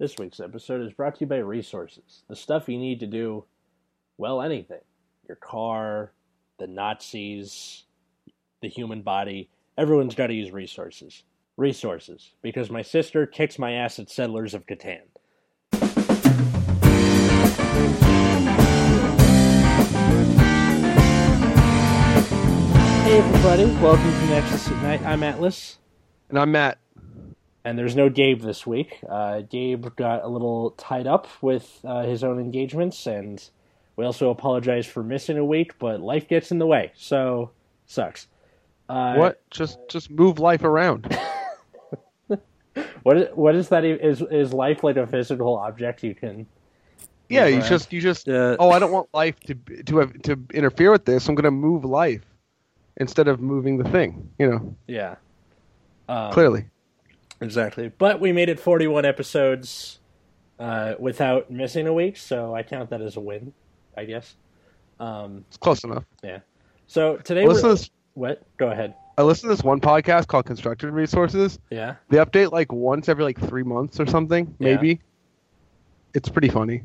This week's episode is brought to you by Resources, the stuff you need to do, well, anything. Your car, the Nazis, the human body. Everyone's got to use resources. Resources, because my sister kicks my ass at Settlers of Catan. Hey everybody, welcome to Nexus at Night. I'm Atlas. And I'm Matt. And there's no Gabe this week. Uh, Gabe got a little tied up with uh, his own engagements, and we also apologize for missing a week, but life gets in the way, so sucks. Uh, what? Just just move life around. what is what is that? Is is life like a physical object you can? Yeah, you around? just you just. Uh, oh, I don't want life to to have, to interfere with this. I'm going to move life instead of moving the thing. You know. Yeah. Um, Clearly. Exactly. But we made it 41 episodes uh, without missing a week, so I count that as a win, I guess. Um, it's close enough. Yeah. So today we're... This... What? Go ahead. I listened to this one podcast called Constructed Resources. Yeah. They update like once every like three months or something, maybe. Yeah. It's pretty funny.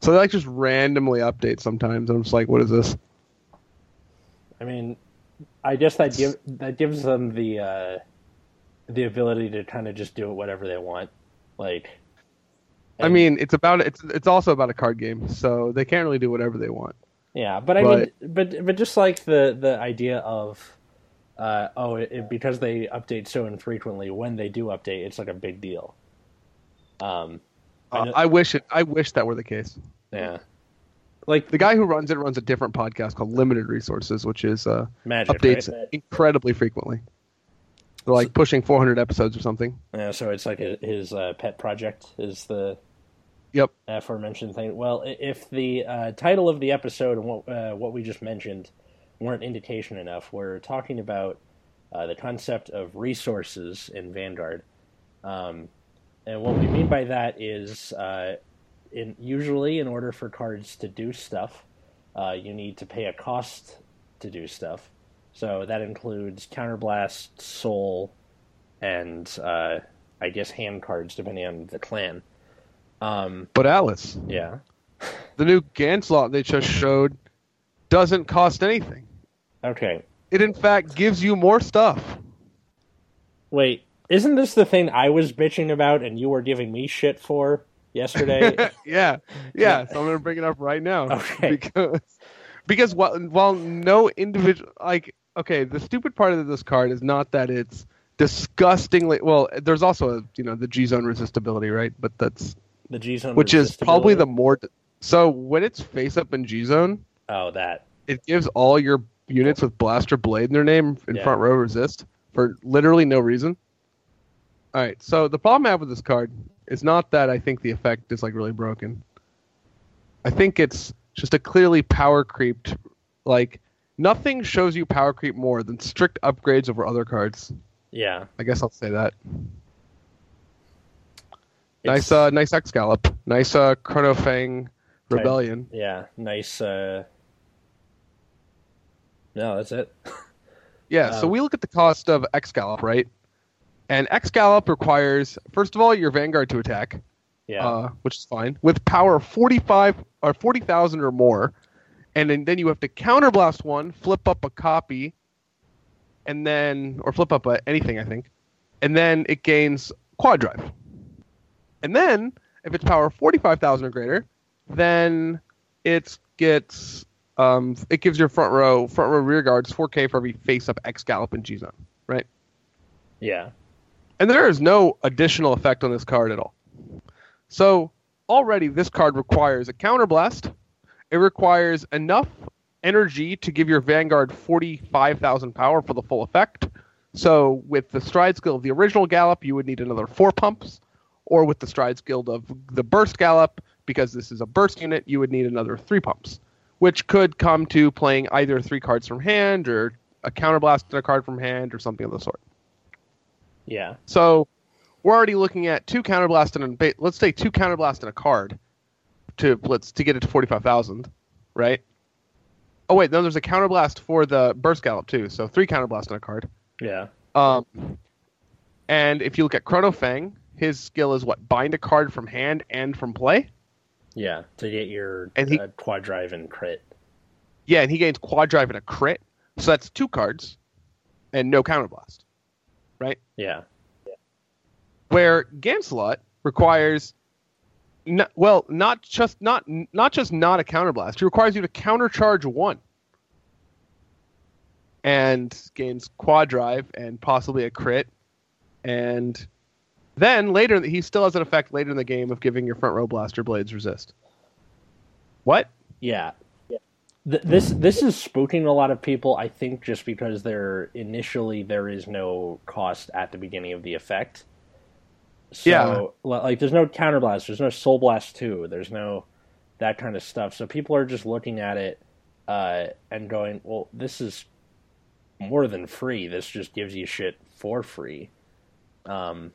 So they like just randomly update sometimes. I'm just like, what is this? I mean, I guess that give that gives them the uh, the ability to kind of just do it whatever they want. Like, I mean, it's about it's it's also about a card game, so they can't really do whatever they want. Yeah, but I but, mean, but but just like the the idea of, uh, oh, it, because they update so infrequently, when they do update, it's like a big deal. Um, uh, I wish it. I wish that were the case. Yeah, like the guy who runs it runs a different podcast called Limited Resources, which is uh, Magic, updates right? incredibly frequently. They're like pushing 400 episodes or something. Yeah, so it's like a, his uh, pet project is the yep aforementioned thing. Well, if the uh, title of the episode and what uh, what we just mentioned weren't indication enough, we're talking about uh, the concept of resources in Vanguard, um, and what we mean by that is, uh, in usually in order for cards to do stuff, uh, you need to pay a cost to do stuff. So that includes Counterblast, Soul, and uh, I guess hand cards, depending on the clan. Um, but Alice, yeah, the new Gancelot they just showed doesn't cost anything. Okay. It in fact gives you more stuff. Wait, isn't this the thing I was bitching about and you were giving me shit for yesterday? yeah, yeah. So I'm gonna bring it up right now. Okay. Because because while while no individual like okay, the stupid part of this card is not that it's disgustingly well. There's also a, you know the G zone resistibility, right? But that's the G zone, which is probably the more. So when it's face up in G zone, oh that it gives all your units with blaster blade in their name in yeah. front row resist for literally no reason. All right, so the problem I have with this card is not that I think the effect is like really broken. I think it's just a clearly power creeped like nothing shows you power creep more than strict upgrades over other cards. Yeah. I guess I'll say that. It's... Nice, uh, nice Excalibur. Nice, uh, Chronofang Rebellion. Yeah, nice. Uh... No, that's it. yeah, um... so we look at the cost of Excalibur, right? And Excalibur requires, first of all, your Vanguard to attack. Yeah. Uh, which is fine. With power 45 or 40,000 or more, and then, then you have to counterblast one, flip up a copy, and then or flip up a, anything I think, and then it gains quad drive. And then if it's power forty five thousand or greater, then it gets um, it gives your front row front row rear guards four K for every face up X gallop and G zone, right? Yeah. And there is no additional effect on this card at all. So already this card requires a counterblast it requires enough energy to give your Vanguard 45,000 power for the full effect. So with the stride skill of the original Gallop, you would need another four pumps. Or with the stride skill of the burst Gallop, because this is a burst unit, you would need another three pumps. Which could come to playing either three cards from hand or a counterblast and a card from hand or something of the sort. Yeah. So we're already looking at two counterblast and a, let's say two counterblast and a card to let's to get it to forty five thousand, right? Oh wait, no, there's a counterblast for the burst gallop too. So three counterblast on a card. Yeah. Um, and if you look at Chronofang, his skill is what bind a card from hand and from play. Yeah, to get your And he- uh, quad drive and crit. Yeah, and he gains quad drive and a crit, so that's two cards, and no counterblast. Right? Yeah, Where Gancelot requires, n well, not just not not just not a counterblast. It requires you to countercharge one, and gains quad drive and possibly a crit, and then later he still has an effect later in the game of giving your front row blaster blades resist. What? yeah. Th- This this is spooking a lot of people. I think just because there initially there is no cost at the beginning of the effect. So, Yeah. like there's no counterblast, there's no soul blast two, there's no that kind of stuff. So people are just looking at it uh, and going, "Well, this is more than free. This just gives you shit for free." Um,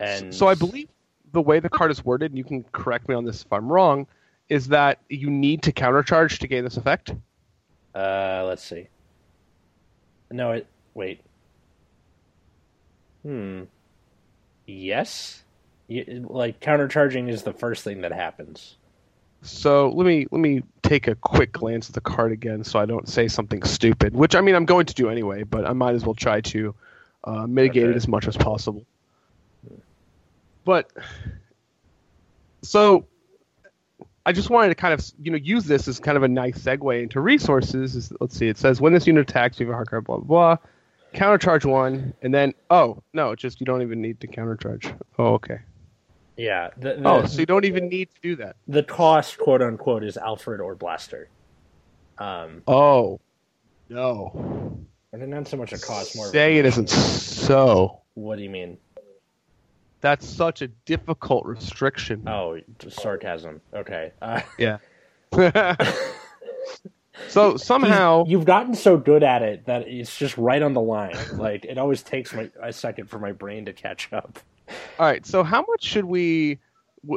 and so I believe the way the card is worded, and you can correct me on this if I'm wrong, is that you need to countercharge to gain this effect. Uh, let's see. No, it. Wait. Hmm. Yes. Like countercharging is the first thing that happens. So let me let me take a quick glance at the card again, so I don't say something stupid. Which I mean I'm going to do anyway, but I might as well try to uh, mitigate Okay. it as much as possible. But so I just wanted to kind of you know use this as kind of a nice segue into resources. Is, let's see, it says when this unit attacks, you have a hard card, blah blah blah. Countercharge one, and then oh no, just you don't even need to countercharge. Oh okay. Yeah. The the, Oh, so you don't even need to do that. the cost, quote unquote, is Alfred or Blaster. Um, Oh no. and then not so much a cost, more. Say it isn't so. What do you mean? That's such a difficult restriction. Oh, sarcasm. Okay. Uh, Yeah. so somehow, you've gotten so good at it that it's just right on the line. Like it always takes my a second for my brain to catch up. all right. So how much should we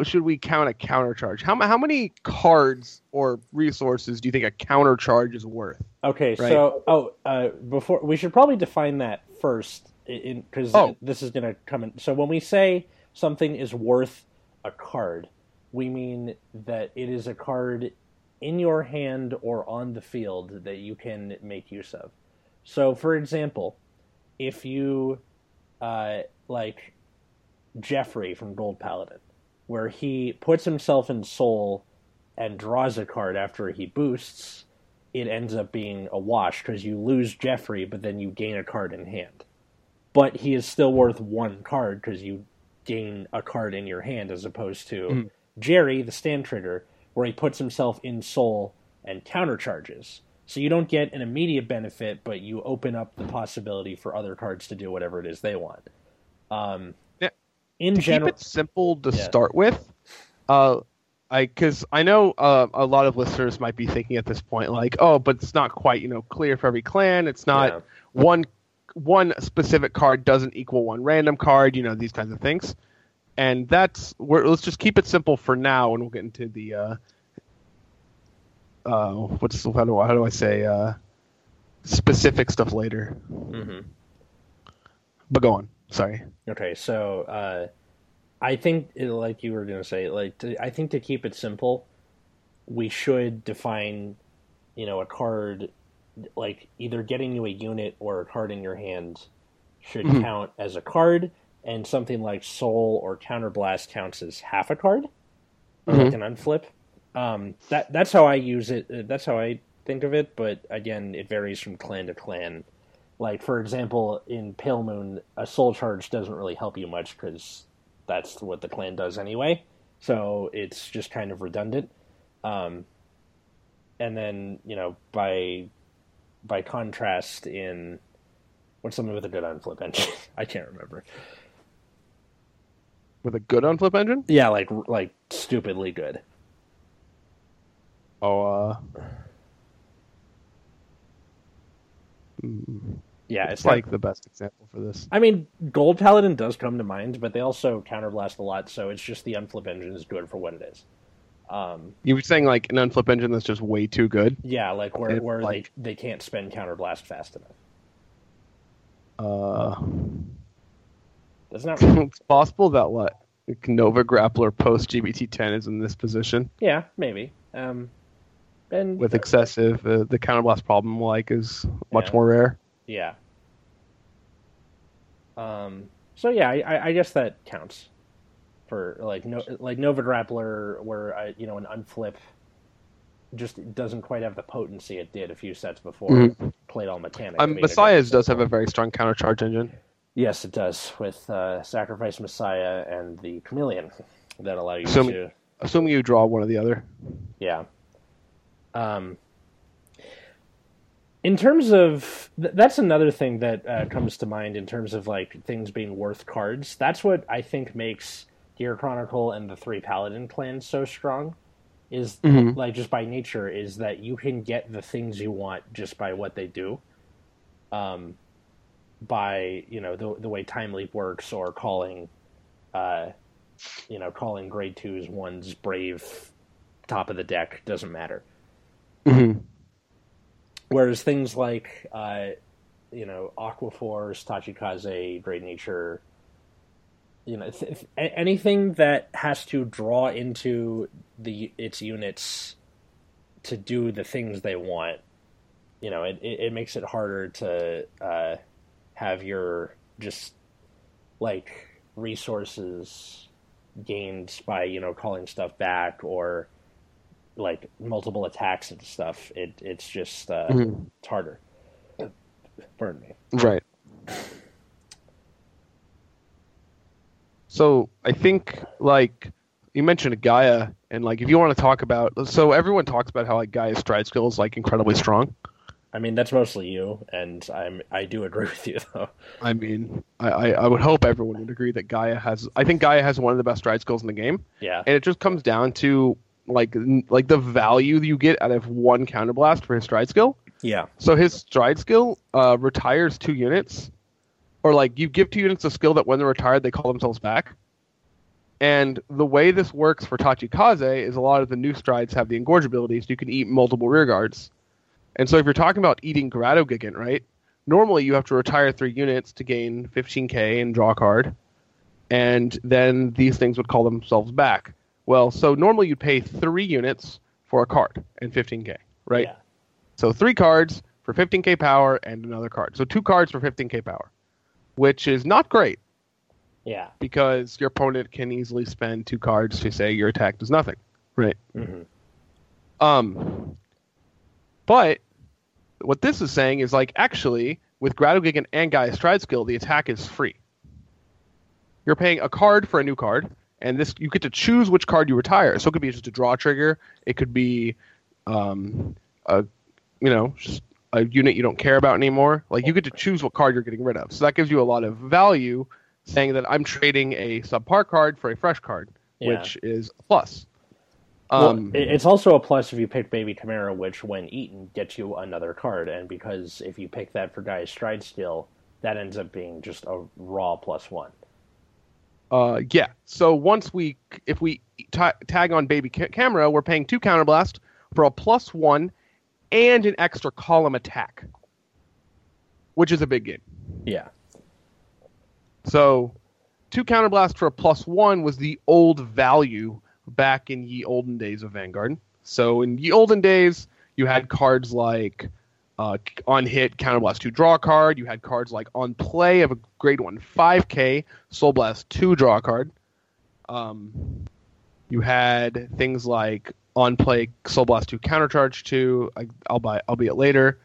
should we count a counter charge? How how many cards or resources do you think a counter charge is worth? Okay, Right. so oh, uh, before we should probably define that first, because Oh. this is going to come in. So when we say something is worth a card, we mean that it is a card in your hand or on the field that you can make use of. So, for example, if you uh, like Jeffrey from Gold Paladin, where he puts himself in Soul and draws a card after he boosts, it ends up being a wash because you lose Jeffrey, but then you gain a card in hand. But he is still worth one card because you gain a card in your hand as opposed to Mhm. Jerry, the stand trigger, where he puts himself in soul and countercharges. So you don't get an immediate benefit, but you open up the possibility for other cards to do whatever it is they want. Um, Yeah. In to general, keep it simple to Yeah. start with, uh, I because I know uh, a lot of listeners might be thinking at this point like, oh, but it's not quite you know clear for every clan. It's not Yeah. one one specific card doesn't equal one random card. You know these kinds of things, and that's where let's just keep it simple for now, and we'll get into the uh, uh, what's how do I, how do I say uh, specific stuff later. Mhm. But go on. Sorry. Okay, so uh, I think, like you were going to say, like to, I think to keep it simple, we should define, you know, a card like either getting you a unit or a card in your hand should Mhm. count as a card, and something like Soul or Counterblast counts as half a card, or like an unflip. Um, that that's how I use it. uh, That's how I think of it. But again, it varies from clan to clan. Like for example, in Pale Moon, a soul charge doesn't really help you much because that's what the clan does anyway. So it's just kind of redundant. Um, and then you know by by contrast, in what's something with a good unflip engine? I can't remember. With a good unflip engine? Yeah, like like stupidly good. Oh, uh. mm, Yeah, it's it's like the best example for this. I mean, Gold Paladin does come to mind, but they also counterblast a lot, so it's just the unflip engine is good for what it is. Um, You were saying like an unflip engine that's just way too good. yeah, like where where like- they they can't spend counterblast fast enough. Uh, That's not. it's possible that what Nova Grappler post GBT10 is in this position yeah, maybe. Um, and with excessive. Uh, the counterblast problem like is much Yeah. more rare. yeah. Um. So yeah, I, I- guess that counts for like no like Nova Grappler, where I, you know an unflip just doesn't quite have the potency it did a few sets before. Mhm. Played all mechanic. I Um, Messiah's does have a very strong countercharge engine. Yes, it does with uh, Sacrifice Messiah and the Chameleon that allow you So- to Assuming you draw one or the other. Yeah. Um, in terms of th- that's another thing that uh, comes to mind in terms of like things being worth cards. That's what I think makes Gear Chronicle and the three Paladin clans so strong. Is Mhm. like just by nature is that you can get the things you want just by what they do. Um, by you know the the way Time Leap works or calling, uh, you know calling grade twos ones brave top of the deck doesn't matter. Mm-hmm. Whereas things like, uh, you know, Aquaforce, Tachikaze, Great Nature, you know, th- th- anything that has to draw into the its units to do the things they want, you know, it, it, it makes it harder to uh, have your just like resources gained by you know calling stuff back or like multiple attacks and stuff. It it's just uh, Mhm. it's harder. Burn me. Right. So I think like you mentioned Gaia, and like if you want to talk about, so everyone talks about how like Gaia's stride skill is like incredibly strong. I mean, that's mostly you, and I'm I do agree with you though. I mean, I, I, I would hope everyone would agree that Gaia has. I think Gaia has one of the best stride skills in the game, Yeah, and it just comes down to like like the value you get out of one counterblast for his stride skill. yeah, So his stride skill uh, retires two units, or like you give two units a skill that when they're retired they call themselves back. And the way this works for Tachikaze is a lot of the new strides have the engorge ability, so you can eat multiple rear guards. And so if you're talking about eating Grado Gigant, right? Normally you have to retire three units to gain 15k and draw a card, and then these things would call themselves back. Well, so normally you'd pay three units for a card and 15k, right? Yeah. So three cards for 15k power and another card. So two cards for 15k power, which is not great yeah. because your opponent can easily spend two cards to say your attack does nothing, right? hmm Um, but what this is saying is like actually with Grado Gigant and Gaia Stride skill, the attack is free. You're paying a card for a new card, and this you get to choose which card you retire. So it could be just a draw trigger. It could be, um, a you know just a unit you don't care about anymore. Like you get to choose what card you're getting rid of. So that gives you a lot of value, saying that I'm trading a subpar card for a fresh card, Yeah. which is a plus. Well, Um, it- it's also a plus if you pick Baby Chimera, which when eaten gets you another card, and because if you pick that for Gaia's Stride Skill, that ends up being just a raw plus one. Uh, yeah. So once we, if we ta tag on baby ca- camera, we're paying two counterblast for a plus one and an extra column attack, which is a big game. Yeah, So two counterblast for a plus one was the old value back in ye olden days of Vanguard. So in ye olden days, you had cards like uh, on hit counterblast two draw card. You had cards like on play of a grade one 5k soul blast two draw card. Um, you had things like on play soul blast two countercharge two. I, I'll buy it later,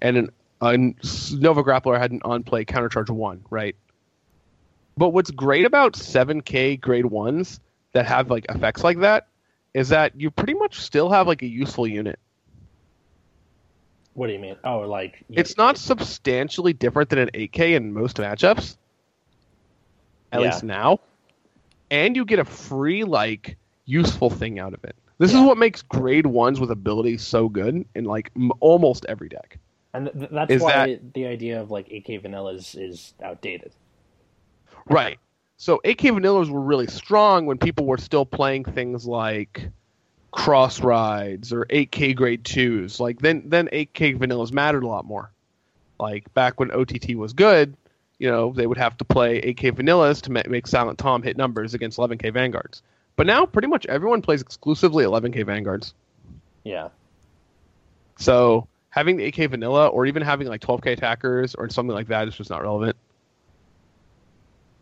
and an uh, Nova Grappler had an on play countercharge one right. But what's great about 7k grade ones that have like effects like that is that you pretty much still have like a useful unit. what do you mean? Oh, like It's not substantially different than an 8k in most matchups. At Yeah. least now. And you get a free like useful thing out of it. This Yeah. is what makes grade ones with abilities so good in like m- almost every deck. and th- that's is why the idea of like AK vanilla is, is outdated. Right. So AK vanillas were really strong when people were still playing things like cross rides or 8K grade twos. Like then then 8K vanillas mattered a lot more. Like back when OTT was good, you know, they would have to play 8K vanillas to ma- make Silent Tom hit numbers against 11K vanguards. But now, pretty much everyone plays exclusively 11K vanguards. Yeah. So having the 8K vanilla, or even having like 12K attackers or something like that, is just not relevant.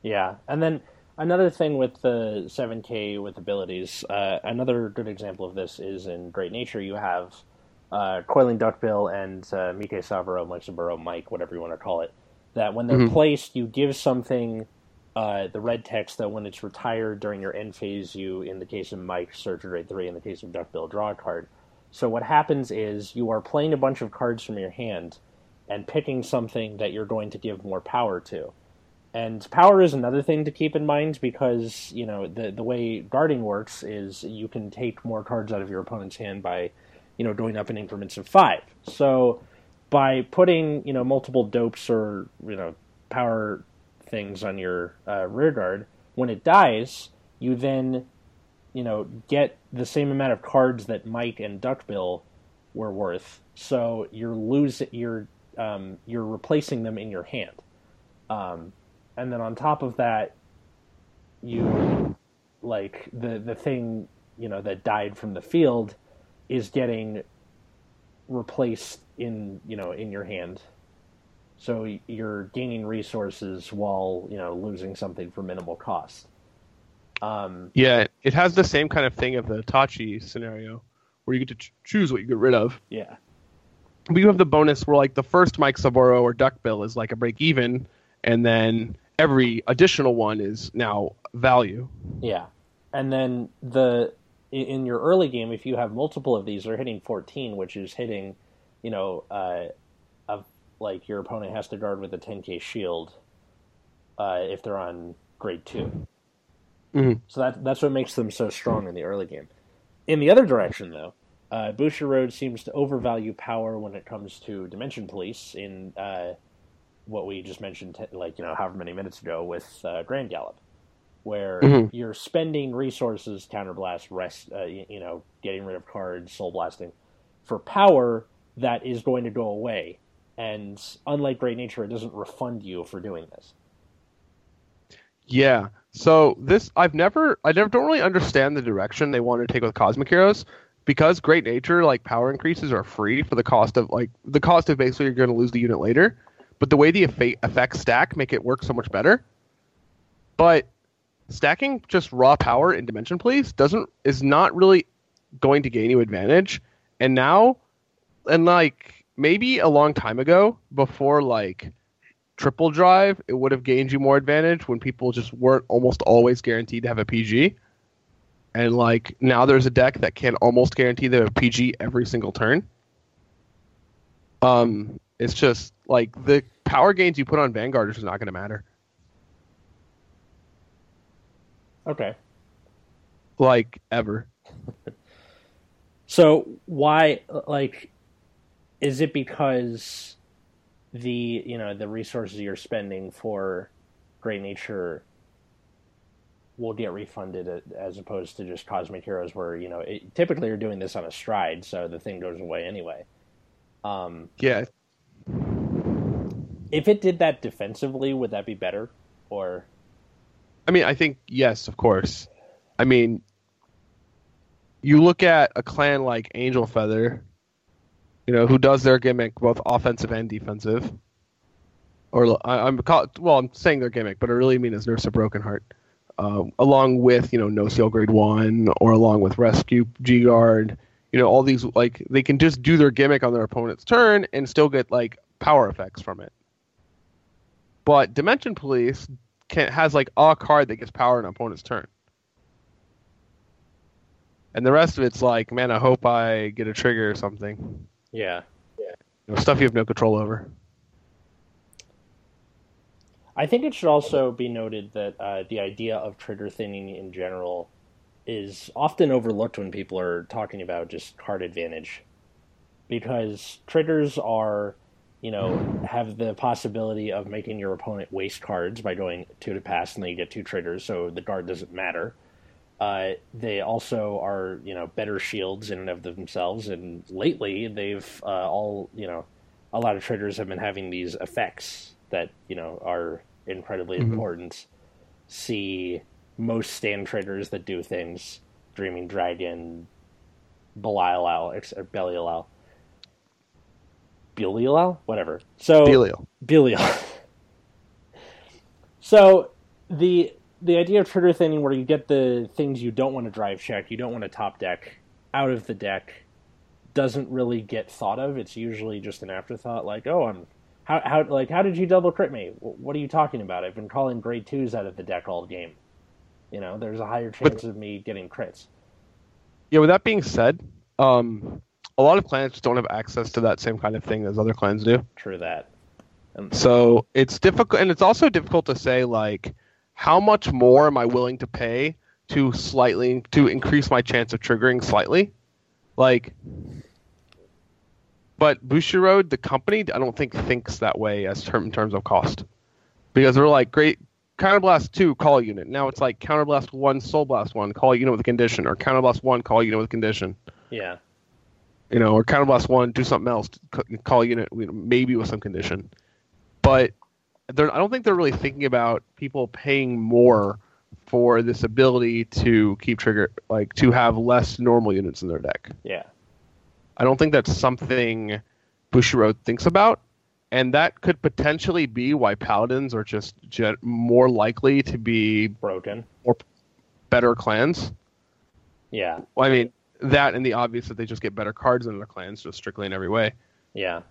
Yeah, and then another thing with the 7K with abilities, uh, another good example of this is in Great Nature. You have uh, Coiling Duckbill and uh, Mike Savaro, Mike Saburo, Mike, whatever you want to call it. That when they're Mhm. placed, you give something uh, the red text that when it's retired during your end phase, you, in the case of Mike, search grade three. In the case of Duckbill, draw a card. So what happens is you are playing a bunch of cards from your hand and picking something that you're going to give more power to. And power is another thing to keep in mind because you know the the way guarding works is you can take more cards out of your opponent's hand by you know going up in increments of five. So by putting you know multiple dopes or you know power things on your uh, rear guard, when it dies, you then you know get the same amount of cards that Mike and Duckbill were worth. So you're losing you're um, you're replacing them in your hand. Um, and then on top of that, you like the the thing you know that died from the field is getting replaced in you know in your hand. So you're gaining resources while you know losing something for minimal cost. Um, Yeah, it has the same kind of thing of the Tachi scenario, where you get to ch- choose what you get rid of. yeah, But you have the bonus where like the first Mike Saboro or Duckbill is like a break even, and then every additional one is now value. Yeah, and then the in- your early game, if you have multiple of these, they're hitting fourteen, which is hitting, you know, uh, of like your opponent has to guard with a ten k shield, uh, if they're on grade 2 Mhm. So that that's what makes them so strong in the early game. In the other direction, though, uh, Bushiroad seems to overvalue power when it comes to Dimension Police in uh, what we just mentioned, like you know, however many minutes ago with uh, Grand Gallop, where Mhm. you're spending resources, counterblast, rest, uh, you, you know, getting rid of cards, soul blasting, for power that is going to go away. And unlike Great Nature, it doesn't refund you for doing this. Yeah. So this I've never I never don't really understand the direction they want to take with Cosmic Heroes because Great Nature like power increases are free for the cost of like the cost of basically you're going to lose the unit later, but the way the effects stack make it work so much better. But stacking just raw power in Dimension Police doesn't is not really going to gain you advantage. And now and like maybe a long time ago before like triple drive, it would have gained you more advantage when people just weren't almost always guaranteed to have a PG. And like now there's a deck that can almost guarantee they have PG every single turn. Um, it's just like the power gains you put on Vanguard is just not going to matter. Okay. Like ever. So why, like, is it because the you know the resources you're spending for Great Nature will get refunded as opposed to just Cosmic Heroes, where you know it, typically you're doing this on a stride, so the thing goes away anyway. Um, Yeah. If it did that defensively, would that be better? Or I mean, I think yes, of course. I mean, you look at a clan like Angel Feather, you know, who does their gimmick both offensive and defensive. Or I, I'm call, well, I'm saying their gimmick, but I really mean is Nurse of Broken Heart, um, along with you know No Seal Grade One, or along with Rescue G Guard. You know, all these like they can just do their gimmick on their opponent's turn and still get like power effects from it. But Dimension Police can has like a card that gets power on an opponent's turn. And the rest of it's like, man, I hope I get a trigger or something. yeah, You know, stuff you have no control over. I think it should also be noted that uh, the idea of trigger thinning in general is often overlooked when people are talking about just card advantage, because triggers are, you know, have the possibility of making your opponent waste cards by going two to pass, and then you get two triggers, so the guard doesn't matter. Uh, they also are, you know, better shields in and of themselves, and lately they've uh, all, you know, a lot of triggers have been having these effects that you know are incredibly Mhm. important. See most stand triggers that do things, Dreaming Dragon, Belial ex- Belial. Belial Whatever. So Belial. Belial. so the the idea of trigger thinning where you get the things you don't want to drive check, you don't want to top deck out of the deck doesn't really get thought of. It's usually just an afterthought like, "Oh, I'm how how like how did you double crit me? What are you talking about? I've been calling grade 2s out of the deck all game." You know, there's a higher But- chance of me getting crits. Yeah, with that being said, um, a lot of clans just don't have access to that same kind of thing as other clans do. True that. And So it's difficult, and it's also difficult to say like how much more am I willing to pay to slightly to increase my chance of triggering slightly, like. But Bushiroad, the company, I don't think thinks that way as term in terms of cost, because they're like great. Counterblast two call unit. Now it's like Counterblast one, Soul Blast one, call unit with a condition, or Counterblast one, call unit with a condition yeah. You know, or counterblast one, do something else, call a unit, maybe with some condition. But they're, I don't think they're really thinking about people paying more for this ability to keep trigger, like to have less normal units in their deck. Yeah. I don't think that's something Bushiroad thinks about, and that could potentially be why paladins are just more likely to be Broken. Or better clans. Yeah. Well, I mean, that and the obvious that they just get better cards than their clans, just strictly in every way. Yeah.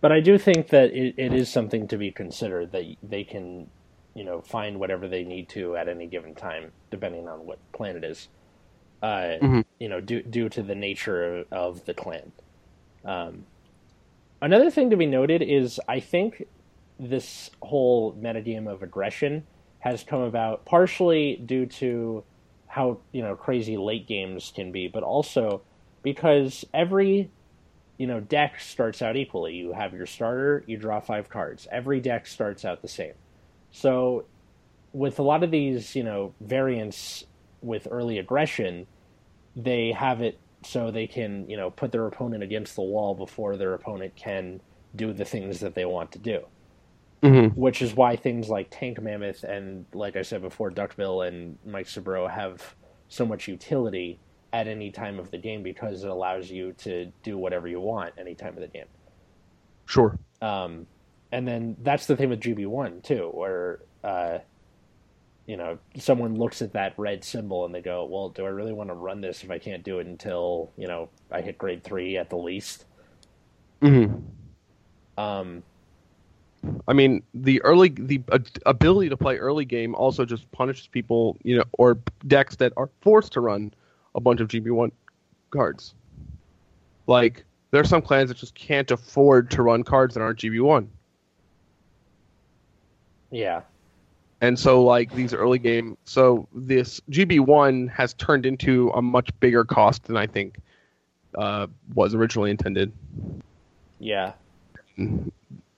But I do think that it, it is something to be considered that they can, you know, find whatever they need to at any given time, depending on what clan it is. Uh, Mhm. You know, due due to the nature of, of the clan. Um, another thing to be noted is I think this whole metagame of aggression has come about partially due to how you know crazy late games can be, but also because every you know deck starts out equally. You have your starter, you draw five cards. Every deck starts out the same. So with a lot of these, you know, variants with early aggression, they have it so they can, you know, put their opponent against the wall before their opponent can do the things that they want to do Mm-hmm. which is why things like Tank Mammoth and, like I said before, Duckbill and Mike Sabro have so much utility at any time of the game because it allows you to do whatever you want any time of the game. Sure. Um, and then that's the thing with GB1 too, where uh, you know someone looks at that red symbol and they go, "Well, do I really want to run this if I can't do it until you know I hit grade three at the least?" Mm-hmm. Um, I mean, the early the uh, ability to play early game also just punishes people, you know, or decks that are forced to run a bunch of GB one cards. Like there are some clans that just can't afford to run cards that aren't GB one, yeah, and so like these early game, so this GB one has turned into a much bigger cost than I think uh, was originally intended. yeah,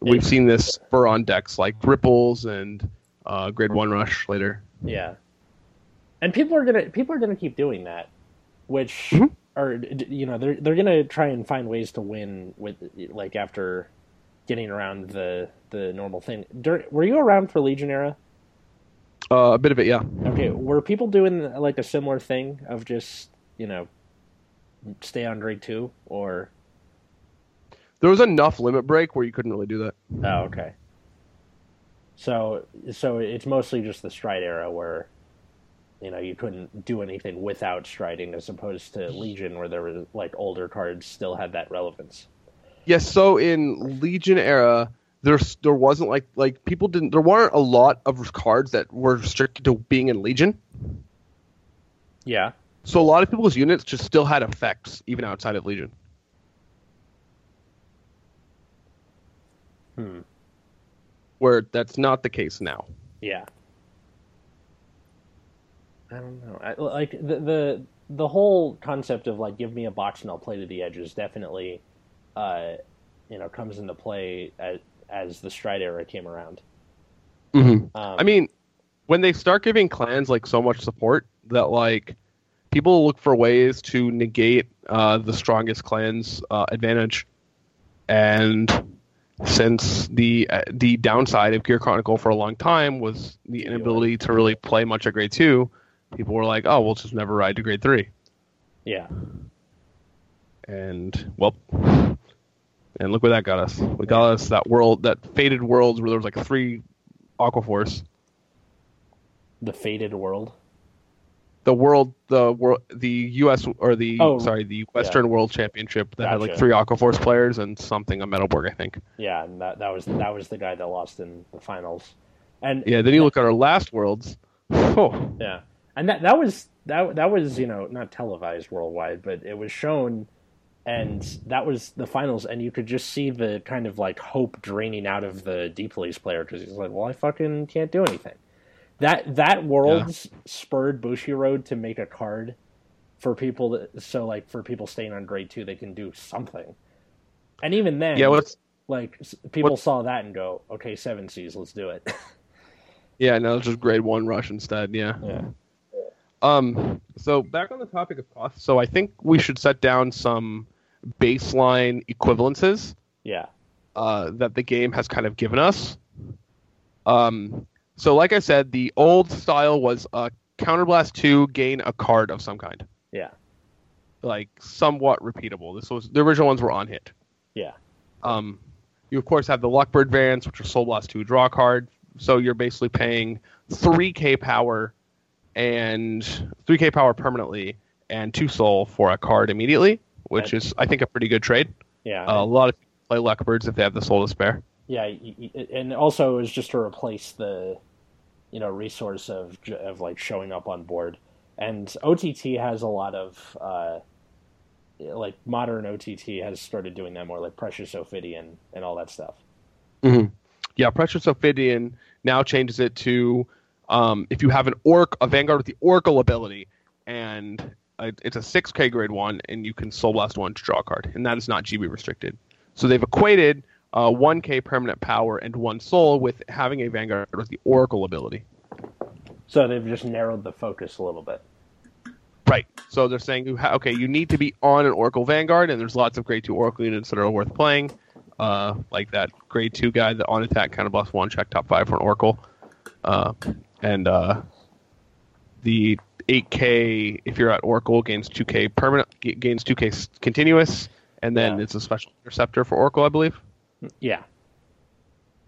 We've seen this spur on decks like Ripples and uh, Grade One Rush later. Yeah, and people are gonna people are gonna keep doing that, which Mhm. are you know they're they're gonna try and find ways to win with like after getting around the the normal thing. Dur- were you around for Legion era? Uh, a bit of it, yeah. Okay, were people doing like a similar thing of just you know stay on grade two or There was enough limit break where you couldn't really do that. oh okay. So so it's mostly just the stride era where you know you couldn't do anything without striding as opposed to Legion where there were like older cards still had that relevance. Yes, so in Legion era, there's there wasn't like like people didn't there weren't a lot of cards that were restricted to being in Legion. Yeah. So a lot of people's units just still had effects even outside of Legion. Hmm. Where that's not the case now. Yeah. I don't know. I, like the the the whole concept of like give me a box and I'll play to the edges definitely, uh, you know, comes into play as as the stride era came around. Mm-hmm. Um, I mean, when they start giving clans like so much support that like people look for ways to negate uh, the strongest clan's uh, advantage, and since the uh, the downside of Gear Chronicle for a long time was the inability to really play much at grade two. People were like, "Oh, we'll just never ride to grade three. Yeah. And well, and look where that got us. We got us that world, that faded worlds where there was like three Aquaforce. The faded world. The world, the world, the U.S. or the Oh, sorry, the Western World Championship that had like Gotcha. three Aquaforce players and something on Metalborg, I think. Yeah, and that that was that was the guy that lost in the finals. And Yeah. Then you look at our last worlds. Oh, Yeah, and that that was that that was you know not televised worldwide, but it was shown, and that was the finals, and you could just see the kind of like hope draining out of the D police player because he's like, well, I fucking can't do anything. That that worlds spurred Bushiroad to make a card for people that so like for people staying on grade two, they can do something. And even then, yeah. What's like people what- saw that and go, okay, seven C's, let's do it. yeah. No, it's just grade one rush instead. Yeah. yeah. Um, so back on the topic of cost, so I think we should set down some baseline equivalences Yeah. uh, that the game has kind of given us. Um, so like I said, the old style was a Counterblast two gain a card of some kind, Yeah. like somewhat repeatable. This was the original ones were on hit. Yeah. Um, you of course have the Luckbird variants, which are Soul Blast two draw card. So you're basically paying three K power and three K power permanently and two soul for a card immediately, which Right. is I think a pretty good trade. Yeah. Uh, a lot of people play Luckbirds if they have the soul to spare. Yeah, and also it was just to replace the, you know, resource of of like showing up on board, and OTT has a lot of, uh, like modern OTT has started doing that more, like Precious Ophidian and all that stuff. Yeah, Precious Ophidian now changes it to um, if you have an orc, a Vanguard with the Oracle ability, and it's a 6k grade one, and you can Soul Blast one to draw a card, and that is not GB restricted. So they've equated uh, 1k permanent power and one soul with having a Vanguard with the Oracle ability. So they've just narrowed the focus a little bit. Right. So they're saying, okay, you need to be on an Oracle Vanguard, and there's lots of grade two Oracle units that are worth playing, uh, like that grade two guy, the on attack kind of plus one check top five for an Oracle, uh, and uh, the 8K if you're at Oracle gains 2K permanent gains 2k continuous, and then Yeah. it's a special interceptor for Oracle, I believe. Yeah,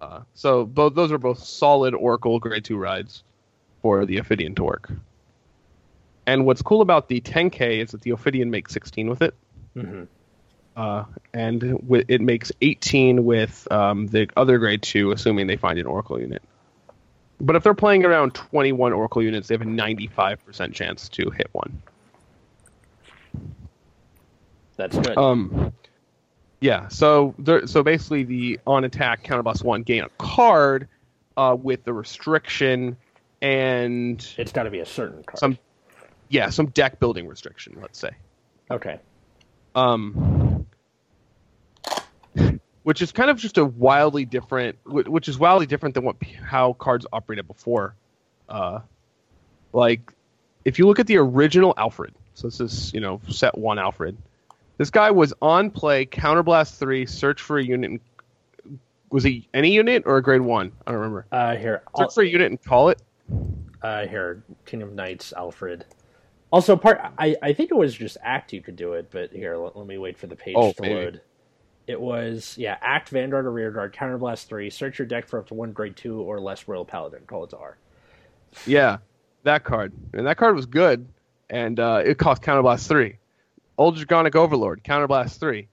Uh, so both those are both solid Oracle grade two rides for the Ophidian to work. And what's cool about the 10K is that the Ophidian makes 16 with it, hmm uh, and wi- it makes 18 with um, the other grade two, assuming they find an Oracle unit. But if they're playing around 21 Oracle units, they have a 95% chance to hit one. that's good. Um, yeah. So there, so basically, the on attack counterblast one gain a card uh, with the restriction and it's got to be a certain card. some yeah some deck building restriction. Let's say. Okay. Um, which is kind of just a wildly different, which is wildly different than what how cards operated before. Uh, like if you look at the original Alfred, so this is you know set one Alfred. This guy was on play, counterblast three, search for a unit. Was he any unit or a grade one? I don't remember. Uh, here, Search I'll, for a unit and call it. uh, here, King of Knights, Alfred. Also, part I, I think it was just Act you could do it, but here, let, let me wait for the page Oh, to maybe. load. It was yeah, Act Vanguard or Rearguard, Counterblast three. Search your deck for up to one grade two or less Royal Paladin. Call it to R. Yeah, that card. And that card was good, and uh, it cost Counterblast 3. Old Dragonic Overlord, Counterblast 3.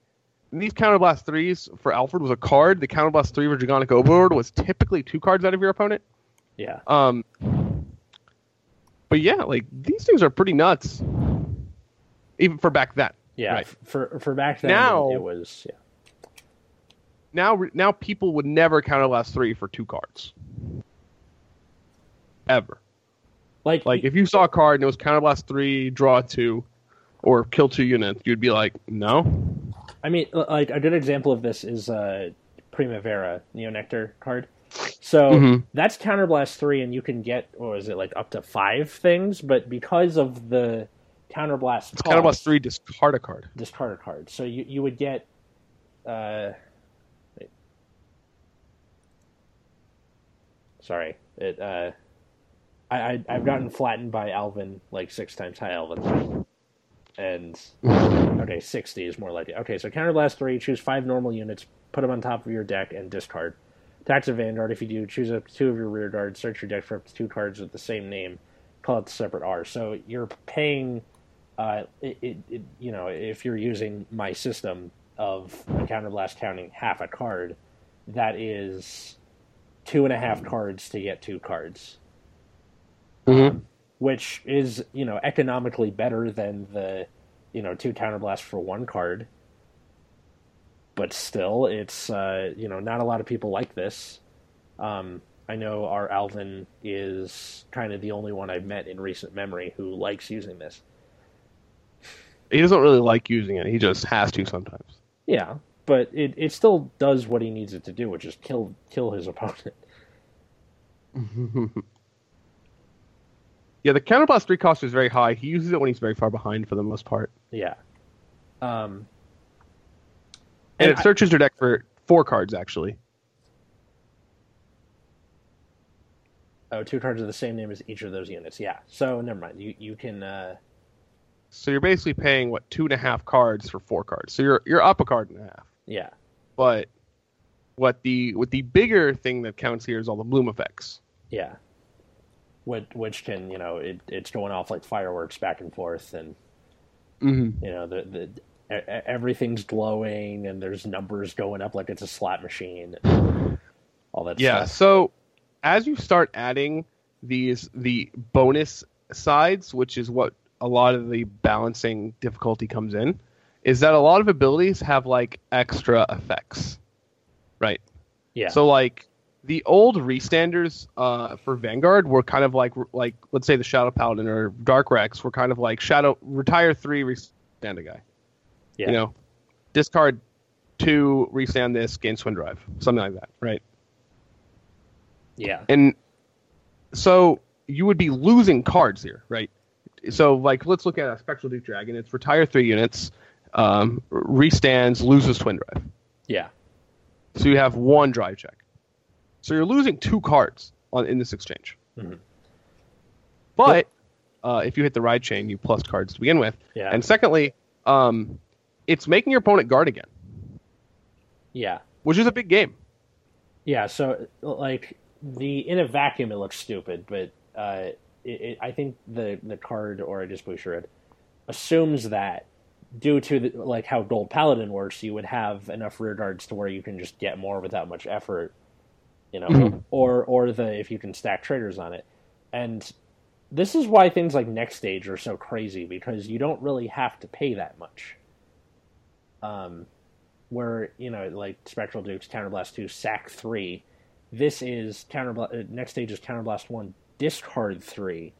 And these Counterblast 3s for Alfred was a card. The Counterblast 3 for Dragonic Overlord was typically two cards out of your opponent. Yeah, Um, but yeah, like, these things are pretty nuts. Even for back then. yeah. Right. For for back then, Now- it was yeah. Now, now people would never Counterblast 3 for two cards. Ever. Like Like, if you saw a card and it was Counterblast 3, draw 2, or kill two units, you'd be like, no? I mean, like a good example of this is uh, Primavera Neo Nectar card. So Mhm. that's Counterblast three, and you can get, or is it like up to five things? But because of the Counterblast, It's cost, Counterblast 3, discard a card. discard a card. So you you would get, uh, wait. Sorry, it. Uh, I, I I've gotten flattened by Alvin like six times. Hi, Alvin. And okay, sixty is more likely. Okay, so counterblast three. Choose five normal units. Put them on top of your deck and discard. Attacks a Vanguard. If you do, choose up to two of your rear guards. Search your deck for up to two cards with the same name. Call it the separate R. So you're paying. Uh, it, it, it, you know, if you're using my system of a counterblast counting half a card, that is two and a half cards to get two cards. Mm-hmm. Which is you know economically better than the you know two counterblast for one card but still it's uh, you know not a lot of people like this um, i know our alvin is kind of the only one i've met in recent memory who likes using this He doesn't really like using it. He just has to sometimes. yeah but it, it still does what he needs it to do which is kill kill his opponent Yeah, the counterblast three cost is very high. He uses it when he's very far behind for the most part, yeah um, and, And it I- searches your deck for four cards actually. oh two cards of the same name as each of those units yeah so never mind you you can uh, So you're basically paying what two and a half cards for four cards. So you're you're up a card and a half. yeah But what the what the bigger thing that counts here is all the bloom effects. Yeah. Which, which can, you know, it, it's going off like fireworks back and forth, and, Mm-hmm. you know, the, the everything's glowing, and there's numbers going up like it's a slot machine. All that stuff. Yeah. stuff. So as you start adding these the bonus sides, which is what a lot of the balancing difficulty comes in, is that a lot of abilities have like extra effects, right? Yeah. So like the old restanders uh, for Vanguard were kind of like like let's say the Shadow Paladin or Dark Rex were kind of like Shadow retire three restand a guy. yeah. You know, discard two, restand this, gain Twin Drive, something like that, right? yeah. And so you would be losing cards here, right? So like let's look at a Spectral Duke Dragon. It's retire three units, um, restands, loses Twin Drive. Yeah. So you have one drive check. So you're losing two cards on in this exchange. Mhm. But uh, if you hit the ride chain, you plus cards to begin with. Yeah. And secondly, um, it's making your opponent guard again, Yeah. which is a big game. Yeah. So, like, the in a vacuum, it looks stupid, but uh, it, it, I think the, the card, or I just butcher it, assumes that due to the, like how Gold Paladin works, you would have enough rear guards to where you can just get more without much effort, you know, Mhm. or or the if you can stack traders on it, and this is why things like Nextage are so crazy because you don't really have to pay that much. Um, where you know like Spectral Dukes, Counterblast two, Sack three, this is counterblast. Uh, Nextage is Counterblast one, discard three,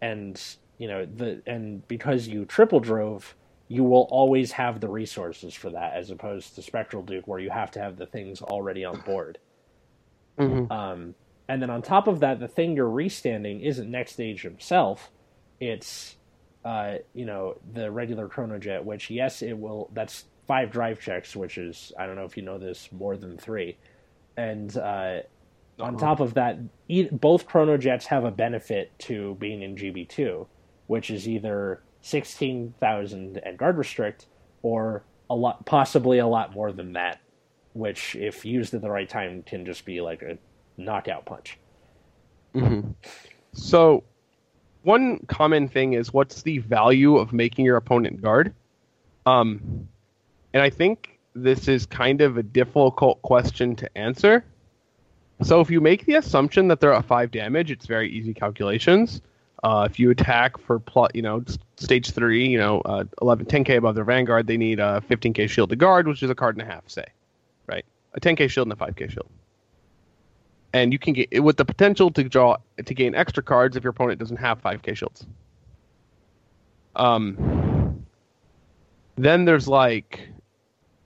and you know the and because you triple drove, you will always have the resources for that, as opposed to Spectral Duke, where you have to have the things already on board. Mm-hmm. Um, and then on top of that, the thing you're restanding isn't Nextage himself. It's, uh, you know, the regular Chronojet, which yes, it will. That's five drive checks, which is I don't know if you know this more than three. And uh, on Uh-huh. top of that, e- both Chronojets have a benefit to being in GB two, which is either sixteen thousand and guard restrict, or a lot, possibly a lot more than that which if used at the right time can just be like a knockout punch. Mm-hmm. So, one common thing is what's the value of making your opponent guard? Um, and I think this is kind of a difficult question to answer. So, if you make the assumption that they're at five damage, it's very easy calculations. Uh, if you attack for plot, you know, stage three, you know, uh, 11, 10k above their vanguard, they need a 15k shield to guard, which is a card and a half, say? A 10k shield and a 5k shield and you can get with the potential to draw to gain extra cards if your opponent doesn't have 5k shields. Um, then there's like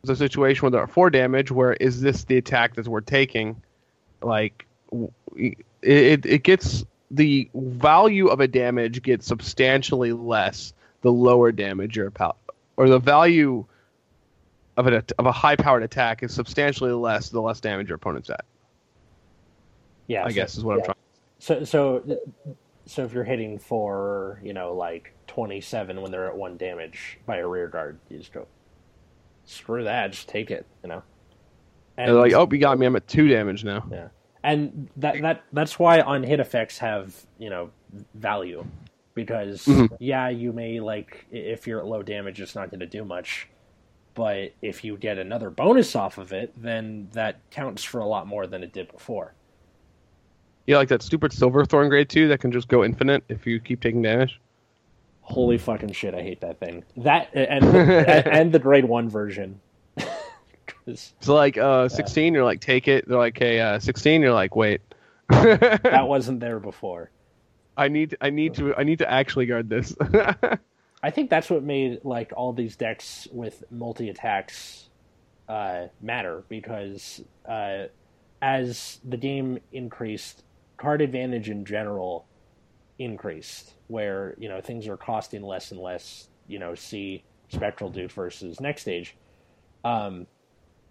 a situation where there are four damage. Where is this the attack that's worth taking? Like it, it gets the value of a damage gets substantially less the lower damage your pal or the value of a of a high powered attack is substantially less the less damage your opponent's at. Yeah, I so- guess is what I'm yeah. trying. So so so if you're hitting for you know like 27 when they're at one damage by a rear guard, you just go screw that, just take it, you know. And they're like, oh, you got me. I'm at two damage now. Yeah, and that that that's why on hit effects have you know value because Mhm. yeah, you may like if you're at low damage, it's not going to do much, but if you get another bonus off of it, then that counts for a lot more than it did before. Yeah, like that stupid silver thorn grade two that can just go infinite if you keep taking damage. Holy fucking shit! I hate that thing. That and and, the grade one version. So like uh, 16, you're like take it. They're like, hey, uh, 16, you're like, wait. that wasn't there before. I need I need to I need to actually guard this. I think that's what made like all these decks with multi attacks uh, matter because uh, as the game increased, card advantage in general increased. Where you know things are costing less and less. You know, see Spectral Duke versus Nextage. Um,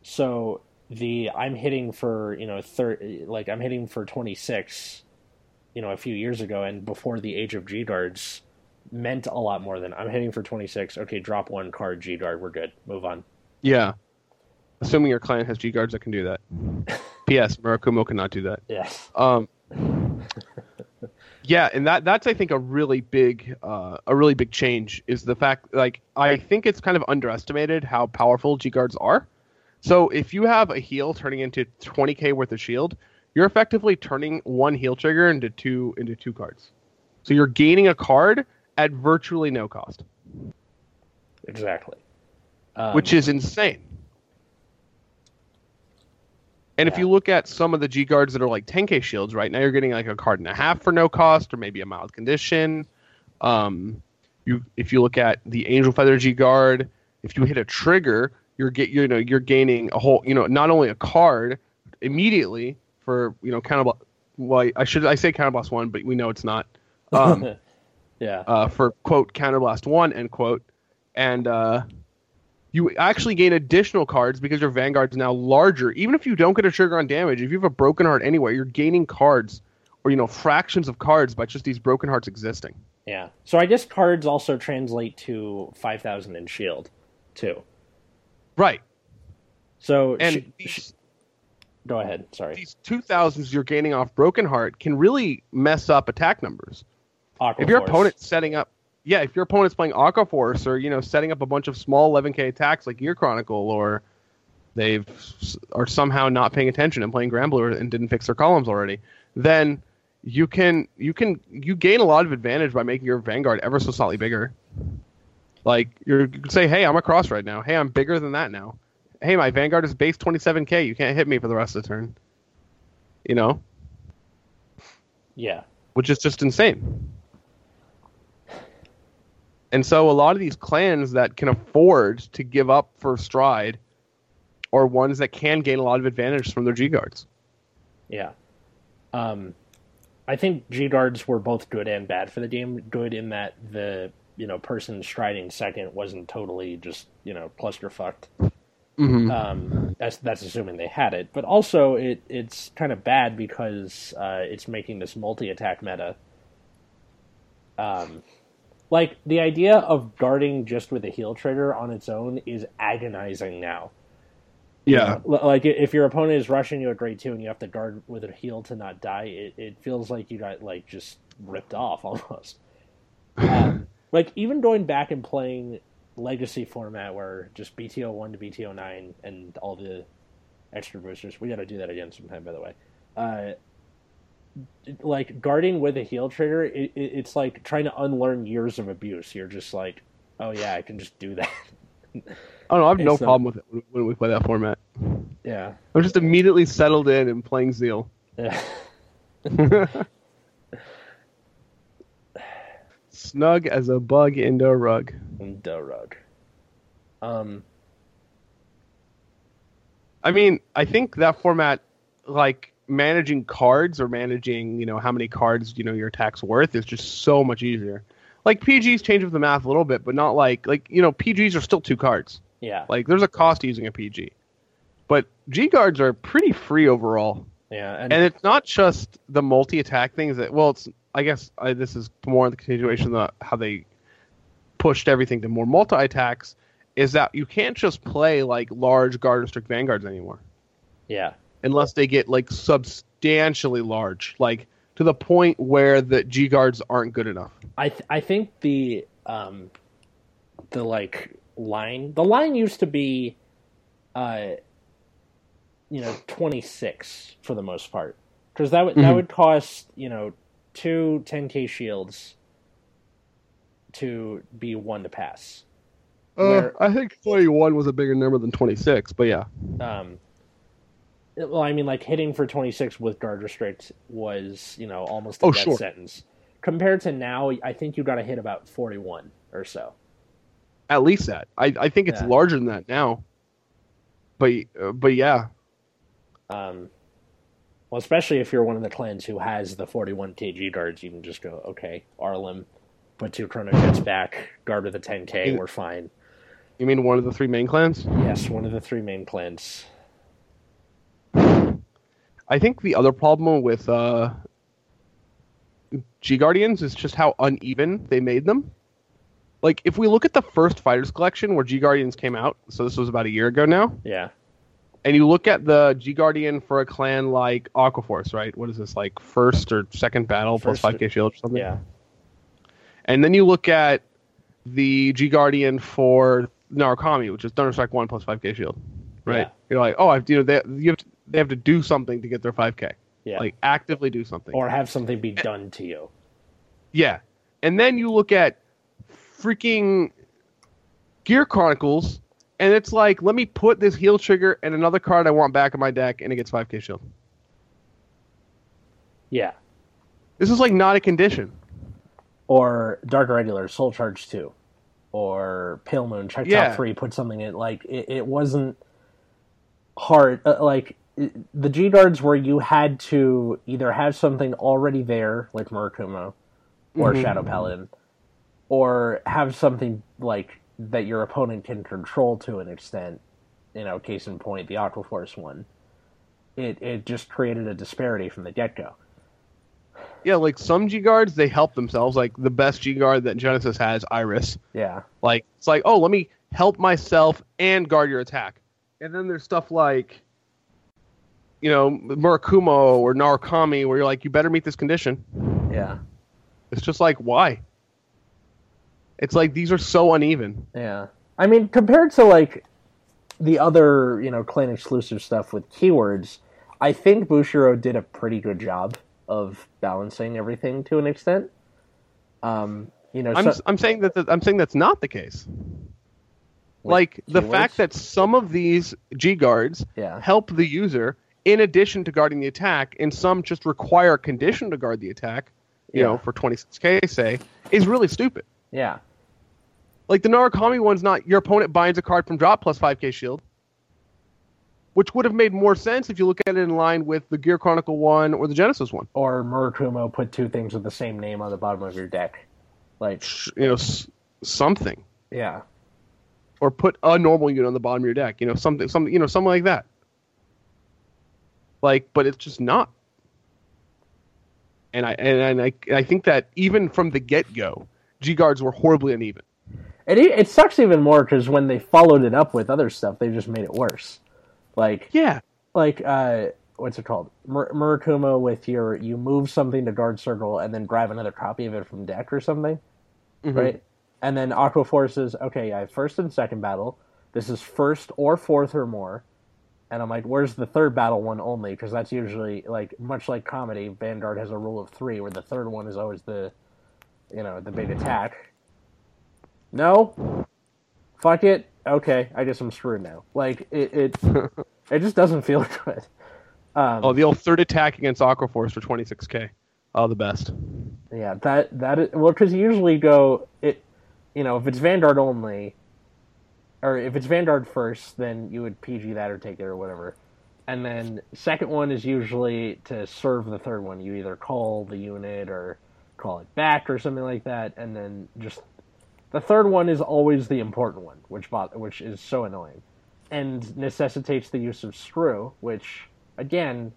so the I'm hitting for you know thir- like I'm hitting for 26. You know, a few years ago, and before the age of G guards, meant a lot more than I'm hitting for 26. Okay, drop one card, G guard, we're good. Move on. yeah. Assuming your client has G guards that can do that. P.S. Murakumo cannot do that. Yes. Um, yeah, and that that's I think a really big uh, a really big change is the fact like I think it's kind of underestimated how powerful G guards are. So if you have a heal turning into 20k worth of shield, you're effectively turning one heal trigger into two into two cards. So you're gaining a card at virtually no cost, Exactly. Um, which is insane. And if you look at some of the G guards that are like 10k shields, right now you're getting like a card and a half for no cost, or maybe a mild condition. Um, you if you look at the Angel Feather G guard, if you hit a trigger, you're get you know you're gaining a whole you know not only a card immediately for you know counter well I should I say counterblast one, but we know it's not. Um, yeah. uh, for quote counterblast one end quote, and uh, you actually gain additional cards because your vanguard's now larger. Even if you don't get a trigger on damage, if you have a broken heart anyway, you're gaining cards or you know fractions of cards by just these broken hearts existing. Yeah. So I guess cards also translate to 5,000 in shield, too. Right, So and sh- these, sh- go ahead. Sorry. these two thousands you're gaining off broken heart can really mess up attack numbers. Aqua if your opponent's setting up yeah if your opponent's playing aqua force or you know setting up a bunch of small 11k attacks like gear chronicle or they've are somehow not paying attention and playing Granblue and didn't fix their columns already then you can you can you gain a lot of advantage by making your vanguard ever so slightly bigger. Like you're, you can say hey i'm a cross right now. Hey i'm bigger than that now. Hey my vanguard is base 27k you can't hit me for the rest of the turn. You know? Yeah. which is just insane. And so a lot of these clans that can afford to give up for stride are ones that can gain a lot of advantage from their G guards. Yeah. Um, I think G guards were both good and bad for the game. Good in that the you know person striding second wasn't totally just you know clusterfucked. Mm-hmm. Um, that's that's assuming they had it, but also it it's kind of bad because uh, it's making this multi attack meta. Um, like the idea of guarding just with a heal trigger on its own is agonizing now. Yeah. Like if your opponent is rushing you at grade two and you have to guard with a heal to not die, it, it feels like you got like just ripped off almost. Um, like even going back and playing legacy format where just BTO one to BTO nine and all the extra boosters. We got to do that again sometime, by the way. Uh, like guarding with a heal trigger, it, it, it's like trying to unlearn years of abuse. You're just like, oh yeah, I can just do that. I don't know. I have no uh, problem with it when- when we play that format. yeah. I'm just immediately settled in and playing Zeal. Yeah. Snug as a bug into a rug. In the rug. Um, I mean, I think that format, like managing cards or managing, you know, how many cards you know your attack's worth, is just so much easier. Like PGs change with the math a little bit, but not like like you know PGs are still two cards. yeah. Like there's a cost to using a PG, but G guards are pretty free overall. Yeah, and, and it's not just the multi-attack things that. Well, it's I guess I, this is more of the continuation of how they pushed everything to more multi-attacks. Is that you can't just play like large guard and strict vanguards anymore. Yeah. Unless they get like substantially large, like to the point where the G guards aren't good enough. I th- I think the um the like line the line used to be uh you know 26 for the most part because that would mm-hmm. that would cost you know two 10k shields to be one to pass uh, Where, I think 21 was a bigger number than 26, but yeah. Um, well, I mean, like hitting for 26 with guard restrict was, you know, almost a oh, death sure. sentence. Compared to now, I think you got to hit about 41 or so. At least that. I, I think it's yeah. larger than that now. But uh, but yeah. Um, well, especially if you're one of the clans who has the 41 kg guards, you can just go, okay, Arlim, put two Chrono Jets back, guard with a 10k, we're fine. You mean one of the three main clans? Yes, one of the three main clans. I think the other problem with uh, G Guardians is just how uneven they made them. Like, if we look at the first Fighters Collection where G Guardians came out, so this was about a year ago now. Yeah. And you look at the G Guardian for a clan like Aquaforce, right? What is this, like first or second battle first, plus 5k shield or something? Yeah. And then you look at the G Guardian for Narukami, which is Thunderstrike one plus five K shield. Right? Yeah. You're like, oh, I've, you know, they you have to, they have to do something to get their five K. Yeah. Like actively do something. Or have something be done to you. Yeah. And then you look at freaking Gear Chronicles, and it's like, let me put this heal trigger and another card I want back in my deck, and it gets 5k shield. Yeah. This is like not a condition. Or Dark Irregular, Soul Charge 2 or Pale Moon, check yeah. top three, put something in. Like it, it wasn't hard. Uh, like the G guards where you had to either have something already there, like Murakumo or mm-hmm. Shadow Paladin, or have something like that your opponent can control to an extent. You know, case in point, the Aqua Force one. It it just created a disparity from the get go. Yeah, like some G guards, they help themselves. Like the best G guard that Genesis has, Iris. Yeah. Like it's like, oh, let me help myself and guard your attack. And then there's stuff like, you know, Murakumo or Narukami, where you're like, you better meet this condition. Yeah. It's just like, why? It's like these are so uneven. Yeah. I mean, compared to like the other, you know, clan exclusive stuff with keywords, I think Bushiroad did a pretty good job of balancing everything to an extent. Um, you know, I'm, so, I'm saying that the, I'm saying that's not the case. Like the fact that some of these G guards yeah. help the user in addition to guarding the attack, and some just require a condition to guard the attack, you yeah. know, for 26k, say, is really stupid. Yeah. Like the Narukami one's not your opponent binds a card from drop plus 5k shield which would have made more sense if you look at it in line with the Gear Chronicle one or the Genesis one. Or Murakumo put two things with the same name on the bottom of your deck, like you know something. Yeah. Or put a normal unit on the bottom of your deck. You know something, something, you know something like that. Like, but it's just not. And I and, and I I think that even from the get go, G guards were horribly uneven. It it sucks even more because when they followed it up with other stuff, they just made it worse. Like yeah, like uh, what's it called? Mur- Murakumo with your you move something to guard circle and then grab another copy of it from deck or something, mm-hmm. right? And then Aqua Forces. Okay, I have first and second battle. This is first or fourth or more. And I'm like, where's the third battle one only? Because that's usually like much like comedy. Vanguard has a rule of three, where the third one is always the, you know, the big attack. No, fuck it okay, I guess I'm screwed now. Like it, it, it just doesn't feel good. Um, oh, the old third attack against Aquaforce for 26k. Oh, the best. Yeah, that that is well because you usually go it, you know, if it's Vanguard only, or if it's Vanguard first, then you would PG that or take it or whatever. And then second one is usually to serve the third one. You either call the unit or call it back or something like that, and then just the third one is always the important one, which which is so annoying, and necessitates the use of screw, which again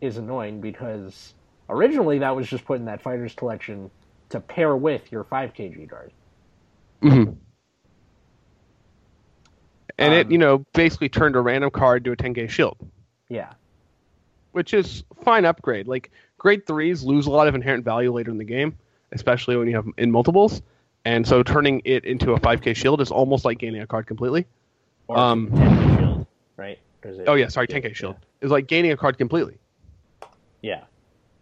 is annoying because originally that was just put in that fighters collection to pair with your 5k G guard. Mm-hmm. And it, Um, you know, basically turned a random card to a 10k shield, Yeah, which is fine upgrade. Like grade threes lose a lot of inherent value later in the game, especially when you have in multiples. And so turning it into a 5k shield is almost like gaining a card completely. or Um, 10k shield, right? it- Oh yeah, sorry, 10k shield is like gaining a card completely. Yeah,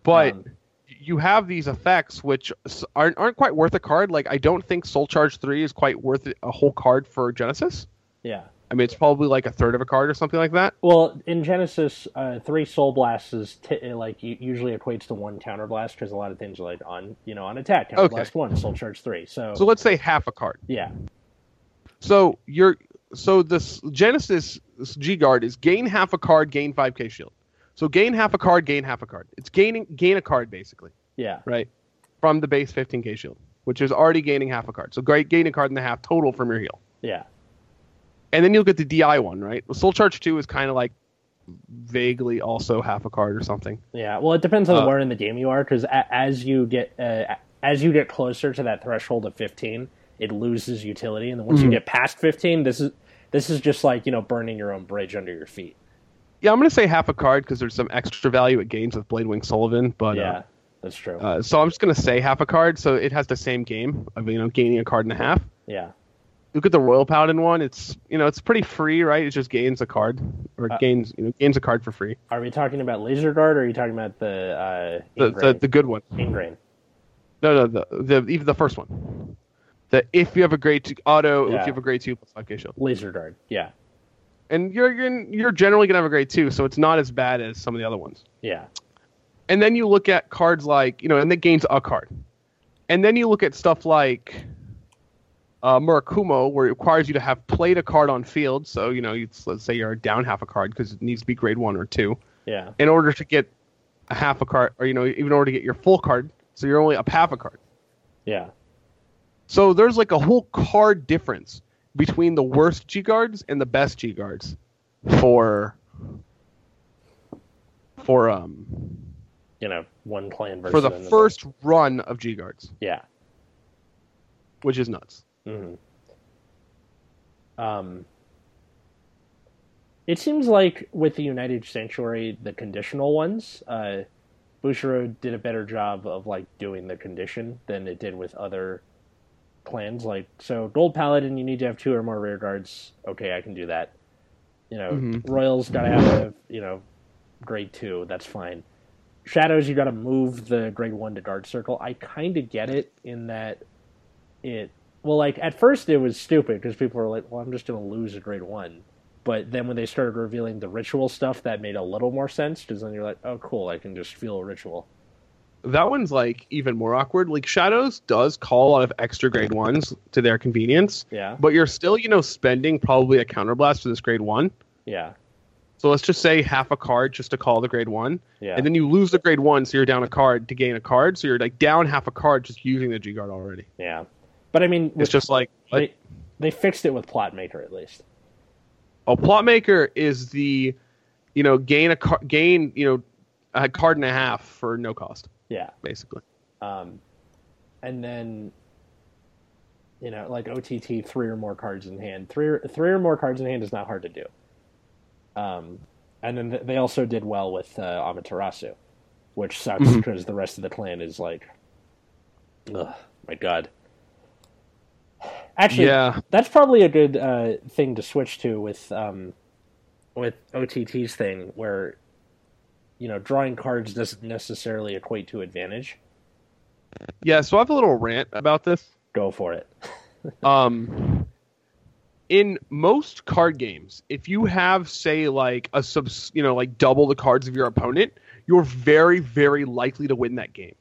But Um, you have these effects which aren't aren't quite worth a card. Like I don't think Soul Charge three is quite worth a whole card for Genesis. Yeah. I mean, it's probably like a third of a card or something like that. Well, in Genesis, uh, three Soul Blasts is t- like usually equates to one Counter Blast because a lot of things are like on you know on attack Counter Okay. Blast one, Soul Charge three. So, So let's say half a card. yeah, So you're so this Genesis G Guard is gain half a card, gain five K shield. So gain half a card, gain half a card. It's gaining gain a card basically, yeah, right? From the base 15K shield, which is already gaining half a card. So great gain a card and a half total from your heal. yeah, And then you'll get the DI one, right? Well, Soul Charge 2 is kind of like vaguely also half a card or something. yeah. Well, it depends on Uh, where in the game you are because a- as you get uh, as you get closer to that threshold of fifteen, it loses utility, and then once you Mhm. get past fifteen, this is this is just like you know burning your own bridge under your feet. Yeah, I'm going to say half a card because there's some extra value it gains with Blade Wing Sullivan. But yeah, uh, that's true. uh, so I'm just going to say half a card. So it has the same game of you know gaining a card and a half. yeah, look at the Royal Paladin one. It's you know it's pretty free, right? It just gains a card or Uh, gains you know gains a card for free. are we talking about Laser Guard or are you talking about the uh, The the, the good one. Ingrain? No, no, the the even the first one. The if you have a grade two auto, Yeah. if you have a grade two plus five K shield, Laser Guard, yeah, and you're you're you're generally gonna have a grade two, so it's not as bad as some of the other ones. yeah, And then you look at cards like you know, and it gains a card, and then you look at stuff like. Uh, Murakumo, where it requires you to have played a card on field, so you know, you, let's say you're down half a card because it needs to be grade one or two. yeah, in order to get a half a card, or you know, even in order to get your full card. So you're only up half a card. yeah, So there's like a whole card difference between the worst G guards and the best G guards for for um you know, one clan versus for the first run of G guards, Yeah. which is nuts. Hmm Um, it seems like with the United Sanctuary, the conditional ones, uh, Bushiroad did a better job of like doing the condition than it did with other clans. Like, so Gold Paladin, you need to have two or more rear guards. Okay, I can do that. You know, Mhm. Royals gotta have you know grade two. That's fine. Shadows, you gotta move the grade one to guard circle. I kind of get it in that it well, like at first it was stupid because people were like, "Well, I'm just gonna lose a grade one," but then when they started revealing the ritual stuff, that made a little more sense because then you're like, "Oh, cool, I can just feel a ritual." That one's like even more awkward. Like Shadows does call a lot of extra grade ones to their convenience, Yeah, but you're still, you know, spending probably a counterblast for this grade one. yeah, So let's just say half a card just to call the grade one. yeah, and then you lose the grade one, so you're down a card to gain a card. So you're like down half a card just using the G guard already. yeah. But I mean, It's just like, they they fixed it with Plot Maker at least. a plot maker is the, you know, gain a car, gain you know, a card and a half for no cost, Yeah, basically. um, and then you know, like OTT, three or more cards in hand. Three or, three or more cards in hand is not hard to do. Um, and then th- they also did well with uh, Amaterasu, which sucks Mhm. because the rest of the clan is like, ugh, my god. Actually, yeah, that's probably a good uh, thing to switch to with um, with OTT's thing, where you know drawing cards doesn't necessarily equate to advantage. yeah. So I have a little rant about this. Go for it. Um, in most card games, if you have, say, like a sub, you know, like double the cards of your opponent, you're very, very likely to win that game.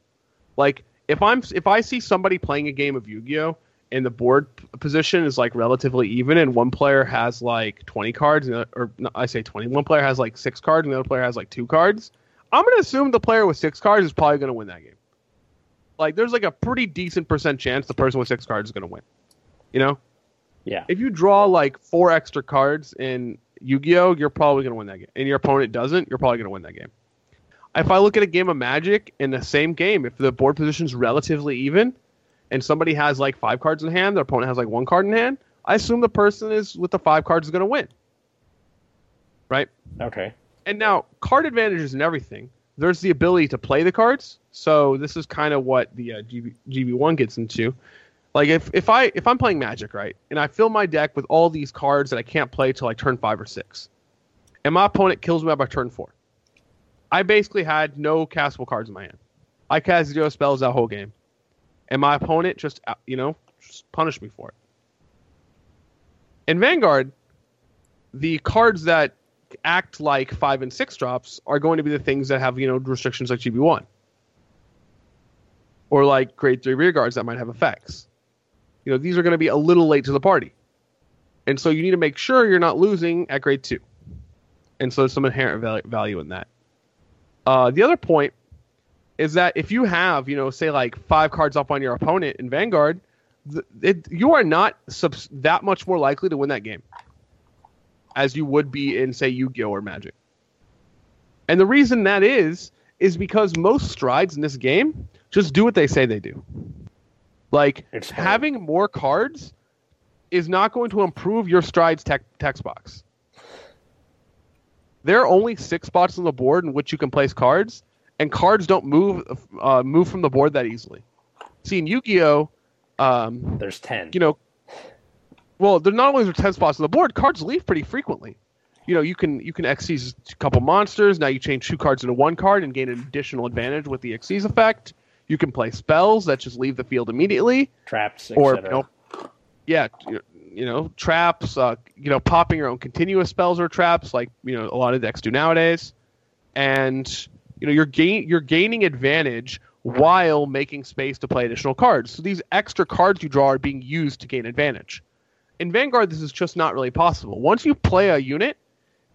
Like if I'm, if I see somebody playing a game of Yu-Gi-Oh and the board position is like relatively even, and one player has like 20 cards, and or no, I say 20, one player has like six cards, and the other player has like two cards. I'm gonna assume the player with six cards is probably gonna win that game. Like there's like a pretty decent percent chance the person with six cards is gonna win. You know, Yeah, if you draw like four extra cards in Yu-Gi-Oh, you're probably gonna win that game, and your opponent doesn't, you're probably gonna win that game. if I look at a game of Magic in the same game, if the board position is relatively even, and somebody has like five cards in hand, their opponent has like one card in hand, I assume the person is with the five cards is going to win. Right? Okay. And now card advantages and everything. There's the ability to play the cards. So this is kind of what the uh, GB, GB1 gets into. Like if, if I if I'm playing Magic right, and I fill my deck with all these cards that I can't play till like turn five or six, and my opponent kills me by turn four, I basically had no castable cards in my hand. I cast zero spells that whole game, and my opponent just uh, you know just punished me for it. In Vanguard, the cards that act like five and six drops are going to be the things that have you know restrictions like GB one, or like grade three rear guards that might have effects. You know these are going to be a little late to the party, and so you need to make sure you're not losing at grade two, and so there's some inherent value in that. Uh, the other point is that if you have you know say like five cards up on your opponent in Vanguard, it, you are not subs- that much more likely to win that game as you would be in, say, Yu Gi Oh! or Magic. And the reason that is, is because most strides in this game just do what they say they do. Like, having more cards is not going to improve your strides tech, text box. There are only six spots on the board in which you can place cards, and cards don't move uh, move from the board that easily. See, in Yu Gi Oh! Um, There's 10. You know, well, they're not only there ten spots on the board, cards leave pretty frequently. You know, you can you can Xyz a couple monsters. Now you change two cards into one card and gain an additional advantage with the Xyz effect. You can play spells that just leave the field immediately. Traps, or you know, yeah, you know, traps. Uh, you know, popping your own continuous spells or traps, like you know a lot of decks do nowadays. And you know, you're gain you're gaining advantage while making space to play additional cards. So these extra cards you draw are being used to gain advantage in Vanguard, this is just not really possible. Once you play a unit,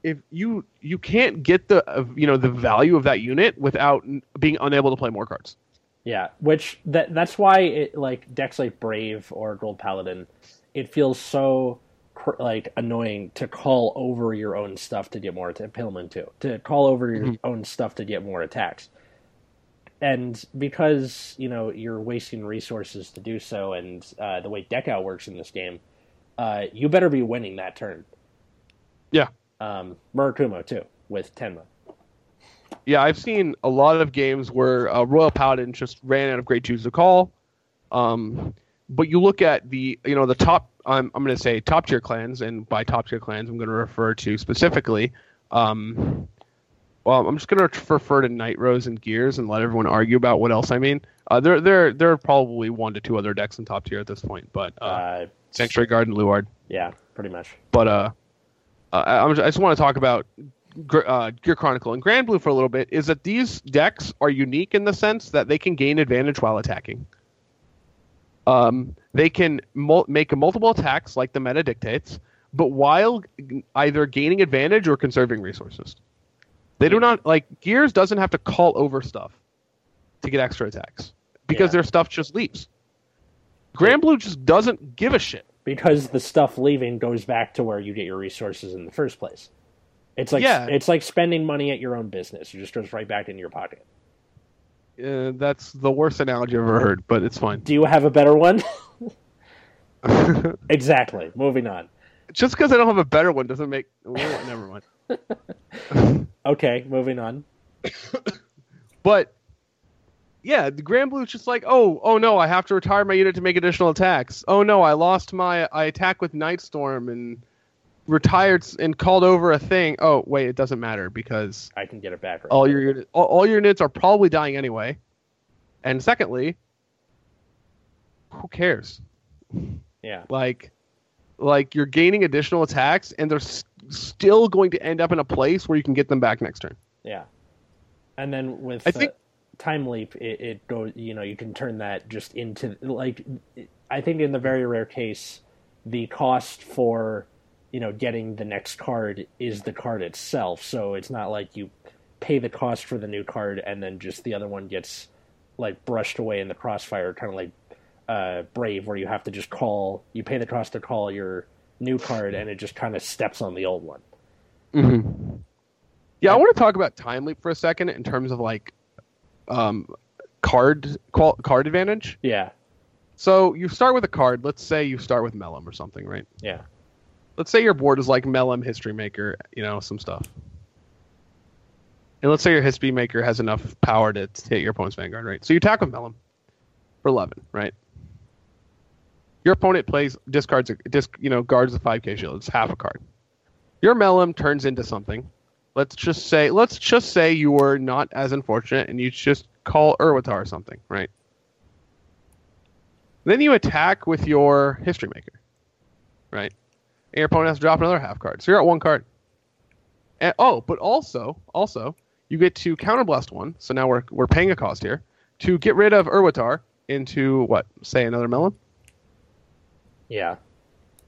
if you you can't get the you know the value of that unit without being unable to play more cards. Yeah, which that that's why it like decks like Brave or Gold Paladin, it feels so like annoying to call over your own stuff to get more to Pale Moon too to call over your mm-hmm. own stuff to get more attacks. And because you know you're wasting resources to do so, and uh, the way deck out works in this game, uh, you better be winning that turn. Yeah. Um, Murakumo too with Tenma. Yeah, I've seen a lot of games where uh, Royal Paladin just ran out of great twos to call. Um, but you look at the you know the top I'm I'm going to say top tier clans, and by top tier clans I'm going to refer to specifically. Um, well, I'm just going to refer to Night Rose and Gears and let everyone argue about what else I mean. Uh, there there there are probably one to two other decks in top tier at this point, but uh, uh, Sanctuary Guard and Luard. Yeah, pretty much. But uh, uh I, I just want to talk about uh, Gear Chronicle and Grand Blue for a little bit. Is that these decks are unique in the sense that they can gain advantage while attacking. Um, they can mul- make multiple attacks like the meta dictates, but while either gaining advantage or conserving resources. They do not like Gears doesn't have to call over stuff to get extra attacks because yeah. their stuff just leaves. Granblue just doesn't give a shit. Because the stuff leaving goes back to where you get your resources in the first place. It's like yeah. it's like spending money at your own business. It just goes right back into your pocket. Uh, that's the worst analogy I've ever heard, but it's fine. Do you have a better one? exactly. Moving on. Just because I don't have a better one doesn't make. Well, never mind. okay, moving on. but yeah, the Granblue is just like, oh, oh no, I have to retire my unit to make additional attacks. Oh no, I lost my, I attack with Nightstorm and retired and called over a thing. Oh wait, it doesn't matter because I can get it back. Right all your all, all your units are probably dying anyway. And secondly, who cares? Yeah. Like, like you're gaining additional attacks, and they're s- still going to end up in a place where you can get them back next turn. Yeah. And then with I think time leap, it, it goes. You know, you can turn that just into like. I think in the very rare case, the cost for you know getting the next card is the card itself. So it's not like you pay the cost for the new card and then just the other one gets like brushed away in the crossfire, kind of like uh, Brave, where you have to just call. You pay the cost to call your new card, and it just kind of steps on the old one. Mm-hmm. Yeah, I want to talk about time leap for a second in terms of like um, card qual- card advantage. Yeah, So you start with a card. Let's say you start with Mellum or something, right? yeah, Let's say your board is like Mellum, History Maker, you know, some stuff. And let's say your History Maker has enough power to hit your opponent's Vanguard, right? So you attack with Mellum for 11, right? Your opponent plays discards, a, disc, you know, guards the 5k shield. It's half a card. Your Mellum turns into something. Let's just say, let's just say you were not as unfortunate and you just call Urwatar or something, right? Then you attack with your History Maker, right? And your opponent has to drop another half card. So you're at one card. And, oh, but also, also, you get to counterblast one. So now we're we're paying a cost here to get rid of Urwatar into what? Say another Mellum, yeah.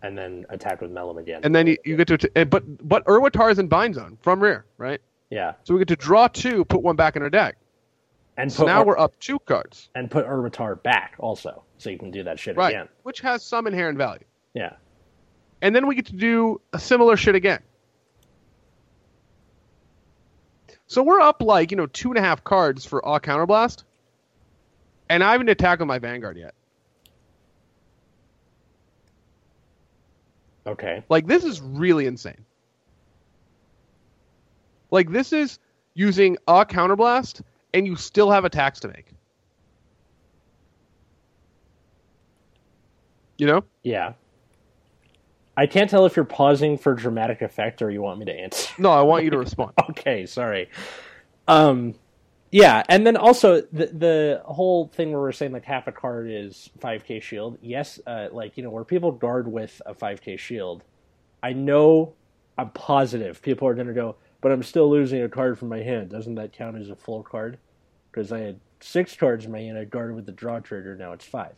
And then attack with Mellum again. and then you, you get to eh, but but Urwatar is in bind zone from rear, right? yeah, So we get to draw two, put one back in our deck. and So now Ur- we're up two cards, and put Urwatar back also, so you can do that shit right? again. Which has some inherent value. Yeah, And then we get to do a similar shit again. So we're up like, you know, two and a half cards for all counterblast. And I haven't attacked on my Vanguard yet. okay, Like this is really insane. Like this is using a counterblast and you still have attacks to make. You know? yeah. I can't tell if you're pausing for dramatic effect or you want me to answer. No, I want you to respond. okay, sorry. Um, yeah, and then also the the whole thing where we're saying like half a card is 5k shield. Yes, uh, like you know where people guard with a 5k shield. I know, I'm positive people are gonna go, but I'm still losing a card from my hand. Doesn't that count as a full card? Because I had six cards in my hand. I guarded with the draw trigger. Now it's five.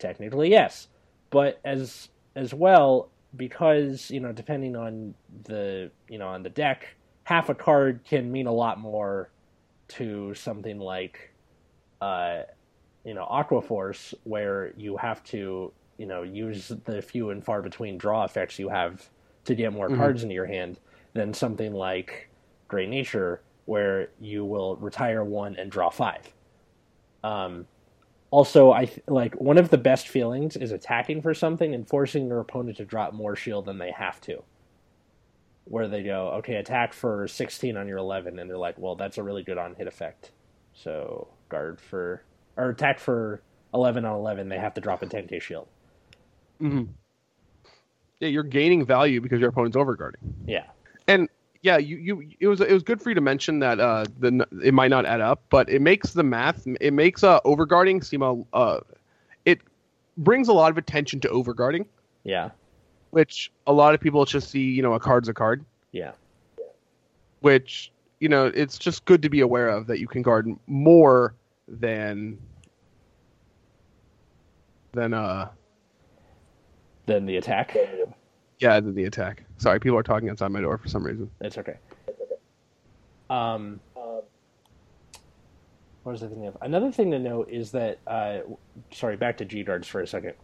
Technically, yes, but as as well because you know depending on the you know on the deck half a card can mean a lot more to something like uh you know aqua force where you have to you know use the few and far between draw effects you have to get more Mhm. cards into your hand than something like great nature where you will retire one and draw five um also i th- like one of the best feelings is attacking for something and forcing your opponent to drop more shield than they have to where they go okay attack for 16 on your 11 and they're like well that's a really good on hit effect so guard for or attack for 11 on 11 they have to drop a 10k shield mm-hmm. Yeah, you're gaining value because your opponent's overguarding. yeah And yeah, you, you it was it was good for you to mention that uh the it might not add up, but it makes the math it makes uh overguarding seem a uh it brings a lot of attention to overguarding, yeah. Which a lot of people just see you know a card's a card, yeah. Which you know it's just good to be aware of that you can guard more than than uh than the attack? Yeah than the attack. Sorry, people are talking outside my door for some reason. It's okay. Um, what was I thinking of? Another thing to note is that, uh, sorry, back to G guards for a second.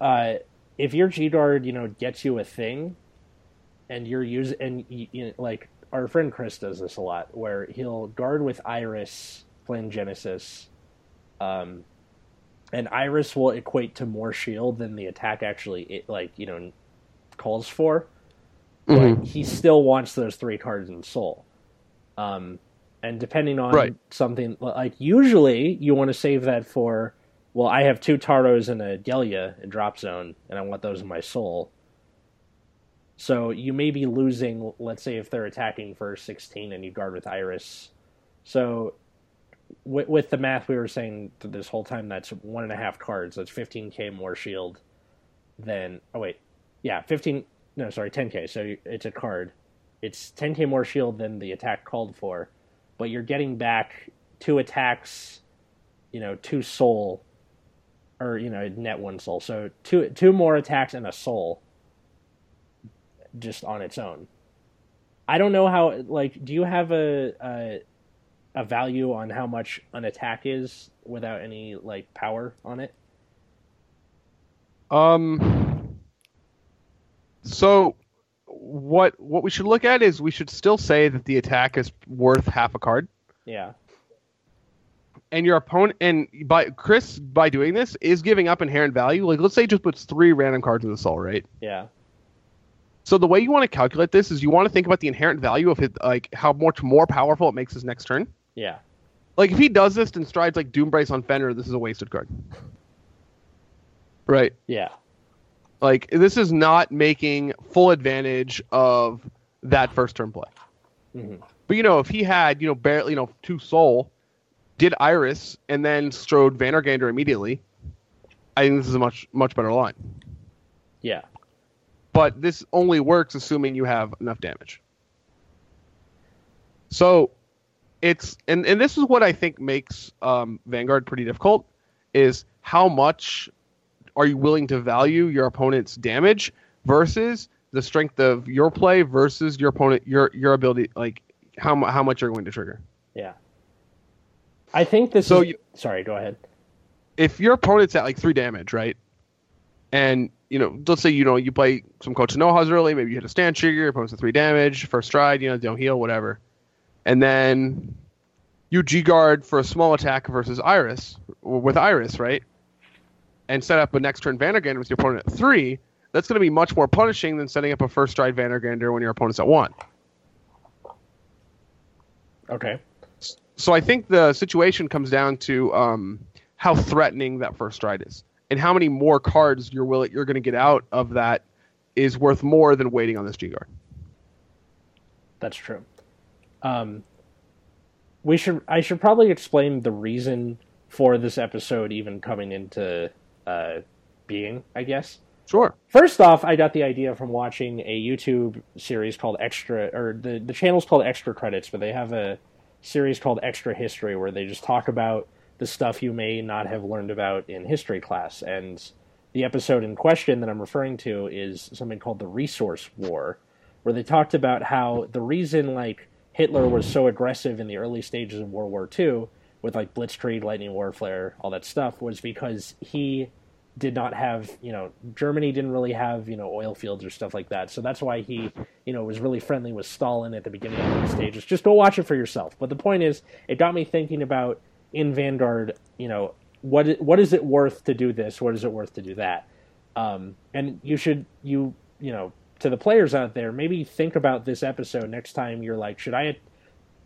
Uh, if your G guard, you know, gets you a thing, and you're using, and you, you know, like our friend Chris does this a lot, where he'll guard with Iris playing Genesis, um, and Iris will equate to more shield than the attack actually, it, like you know, calls for but he still wants those three cards in soul. Um, and depending on Right. something like usually you want to save that for well, I have two Taros and a Delia in drop zone, and I want those in my soul. So you may be losing. Let's say if they're attacking for sixteen and you guard with Iris. So with, with the math we were saying this whole time, that's one and a half cards. That's fifteen k more shield than. Oh wait, yeah, fifteen. No, sorry, ten k. So it's a card. It's ten k more shield than the attack called for, but you're getting back two attacks. You know, two soul, or you know, net one soul. So two two more attacks and a soul. Just on its own. I don't know how. Like, do you have a a, a value on how much an attack is without any like power on it? Um. So, what what we should look at is we should still say that the attack is worth half a card. Yeah. And your opponent and by Chris by doing this is giving up inherent value. Like let's say he just puts three random cards in the soul, right? Yeah. So the way you want to calculate this is you want to think about the inherent value of it, like how much more powerful it makes his next turn. Yeah. Like if he does this and strides like Doombrace on Fender, this is a wasted card. Right. Yeah. Like this is not making full advantage of that first turn play. Mhm. But you know, if he had you know barely you know two soul, did Iris and then strode Vandergander immediately, I think this is a much much better line. Yeah. But this only works assuming you have enough damage. So it's and and this is what I think makes um, Vanguard pretty difficult is how much are you willing to value your opponent's damage versus the strength of your play versus your opponent your your ability like how how much you're going to trigger. Yeah. I think this So is. you- Sorry, go ahead. If your opponent's at like three damage, right? And you know, let's say you know you play some Coach Nohas early, maybe you hit a stand trigger, your opponent's at three damage, first stride, you know, don't heal, whatever. And then you G guard for a small attack versus Iris with Iris, right? And set up a next turn Vandergander with your opponent at three. That's going to be much more punishing than setting up a first stride Vandergander when your opponent's at one. Okay. So I think the situation comes down to um, how threatening that first stride is, and how many more cards you're willing you're going to get out of that is worth more than waiting on this G guard. That's true. Um, we should. I should probably explain the reason for this episode even coming into uh, being. I guess. Sure. First off, I got the idea from watching a YouTube series called Extra, or the the channel's called Extra Credits, but they have a series called Extra History where they just talk about the stuff you may not have learned about in history class. And the episode in question that I'm referring to is something called the Resource War, where they talked about how the reason like Hitler was so aggressive in the early stages of World War II with like Blitzkrieg, Lightning Warfare, all that stuff was because he did not have, you know, Germany didn't really have, you know, oil fields or stuff like that. So that's why he, you know, was really friendly with Stalin at the beginning of the stages. Just go watch it for yourself. But the point is, it got me thinking about in Vanguard, you know, what what is it worth to do this? What is it worth to do that? Um, and you should you you know to the players out there, maybe think about this episode next time you're like, should I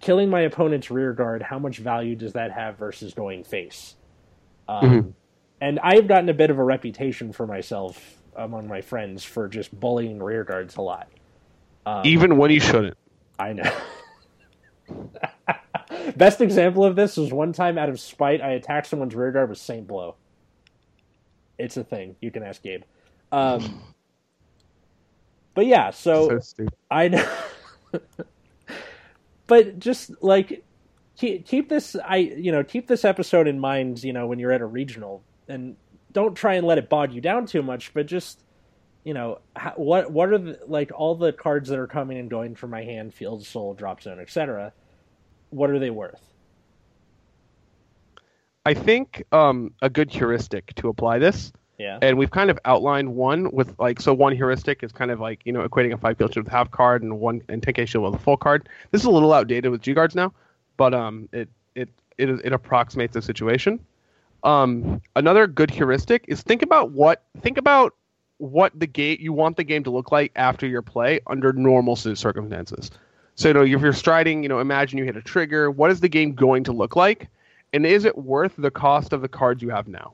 killing my opponent's rear guard? How much value does that have versus going face? Um, Mhm. And I've gotten a bit of a reputation for myself among my friends for just bullying rear guards a lot. Um, Even when you shouldn't. I know. Best example of this was one time out of spite, I attacked someone's rear guard with Saint Blow. It's a thing. You can ask Gabe. Um, but yeah, so So. I know. but just like keep, keep this I you know, keep this episode in mind, you know, when you're at a regional and don't try and let it bog you down too much, but just you know, how, what what are the, like all the cards that are coming and going from my hand, field, soul, drop zone, etc. What are they worth? I think um, a good heuristic to apply this, Yeah. and we've kind of outlined one with like so one heuristic is kind of like you know equating a five field shield with half card and one and 10k shield with a full card. This is a little outdated with G guards now, but um it it it, it approximates the situation. Um, another good heuristic is think about what think about what the game you want the game to look like after your play under normal circumstances. So you know if you're striding, you know imagine you hit a trigger. What is the game going to look like? And is it worth the cost of the cards you have now?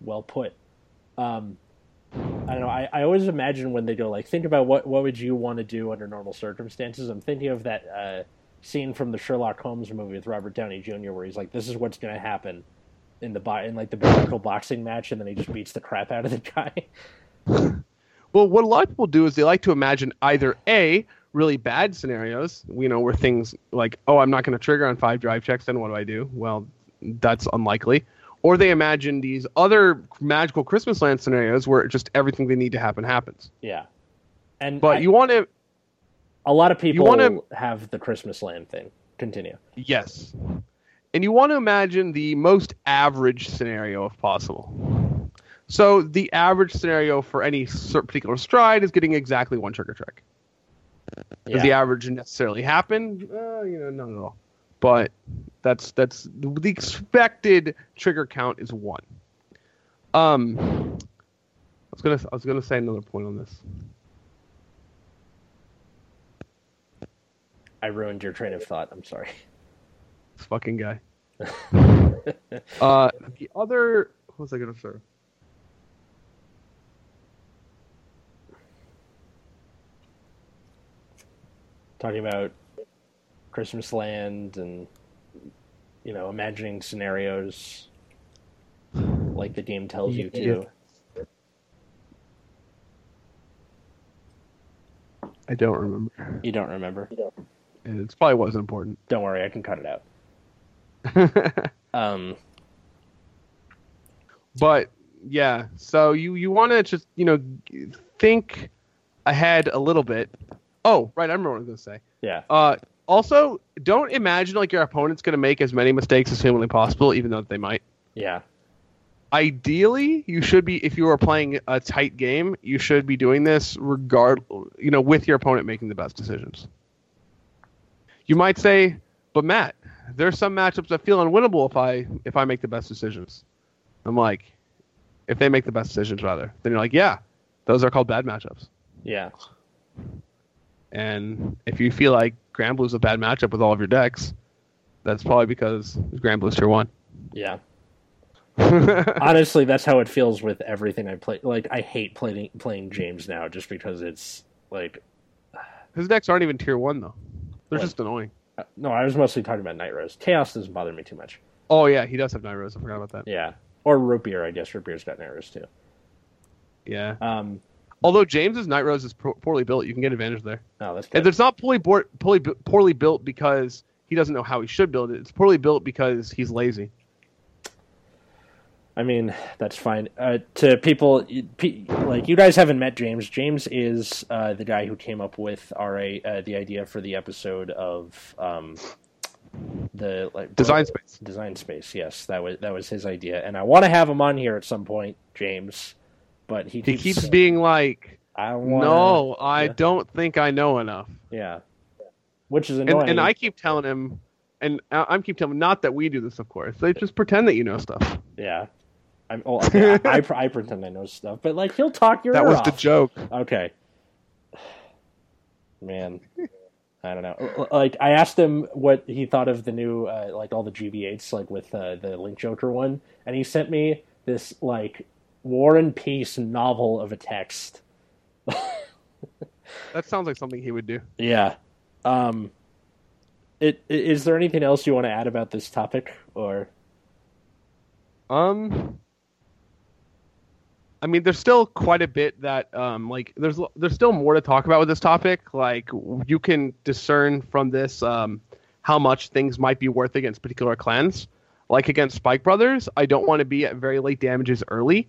Well put. Um, I don't know. I, I always imagine when they go like, think about what what would you want to do under normal circumstances. I'm thinking of that uh, scene from the Sherlock Holmes movie with Robert Downey Jr. where he's like, "This is what's going to happen in the bo- in like the biblical boxing match," and then he just beats the crap out of the guy. Well, what a lot of people do is they like to imagine either a really bad scenarios, you know, where things like, oh, I'm not going to trigger on five drive checks, then what do I do? Well, that's unlikely. Or they imagine these other magical Christmas land scenarios where just everything they need to happen happens. yeah, and But I- you want to, a lot of people wanna- have the Christmas land thing. Continue. yes, and you want to imagine the most average scenario if possible. So the average scenario for any particular stride is getting exactly one trigger trick. Does Yeah. the average necessarily happen? Uh, you know, not at all. But that's that's the expected trigger count is one. Um, I was gonna I was gonna say another point on this. I ruined your train of thought. I'm sorry. This fucking guy. uh, the other what was I gonna say? Talking about Christmas Land and you know imagining scenarios like the game tells you to. I don't remember. You don't remember? And it probably wasn't important. Don't worry, I can cut it out. Um, but yeah, so you you want to just you know think ahead a little bit. Oh, right, I remember what I was gonna say. yeah, Uh, also, don't imagine like your opponent's gonna make as many mistakes as humanly possible, even though they might. yeah, Ideally, you should be if you are playing a tight game, you should be doing this regard you know with your opponent making the best decisions. You might say, but Matt, there's some matchups that feel unwinnable if I if I make the best decisions. I'm like, if they make the best decisions rather, then you're like, yeah, those are called bad matchups. yeah, And if you feel like Granblue's a bad matchup with all of your decks, that's probably because Granblue's tier one. yeah. Honestly, that's how it feels with everything I play. Like, I hate playing playing James now just because it's like. His decks aren't even tier one though. They're What? just annoying. uh, No, I was mostly talking about Night Rose. Chaos doesn't bother me too much. Oh yeah, he does have Night Rose. I forgot about that. Yeah, or Root Beer. I guess Root Beer's got Night Rose too. Yeah. Um, Although James's Night Rose is poorly built, you can get advantage there. no, that's And it's not poorly, board, poorly poorly built because he doesn't know how he should build it. It's poorly built because he's lazy. I mean, that's fine. Uh, to people pe- like you guys haven't met James. James is uh, the guy who came up with our uh, the idea for the episode of um, the like Design space. Design space. Yes, that was that was his idea, and I want to have him on here at some point, James. But he He keeps, keeps being like, I wanna, "No, I yeah. don't think I know enough." Yeah, which is And, annoying. and I keep telling him, and I- I'm keep telling him, not that we do this, of course. They just pretend that you know stuff. yeah, I'm. Oh, okay, I, I, I pretend I know stuff, but like he'll talk your That ear was off. the joke. Okay. Man, I don't know. Like, I asked him what he thought of the new, uh, like all the GBHs, like with uh, the Link Joker one, and he sent me this like War and Peace novel of a text. That sounds like something he would do. Yeah. Um. It, is there anything else you want to add about this topic, or Um, I mean, there's still quite a bit that um, like there's there's still more to talk about with this topic. Like you can discern from this um, how much things might be worth against particular clans. Like against Spike Brothers, I don't want to be at very late damages early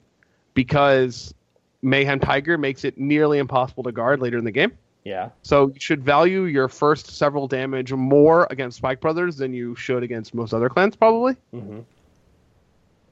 because Mayhem Tiger makes it nearly impossible to guard later in the game. yeah? So you should value your first several damage more against Spike Brothers than you should against most other clans, probably. hmm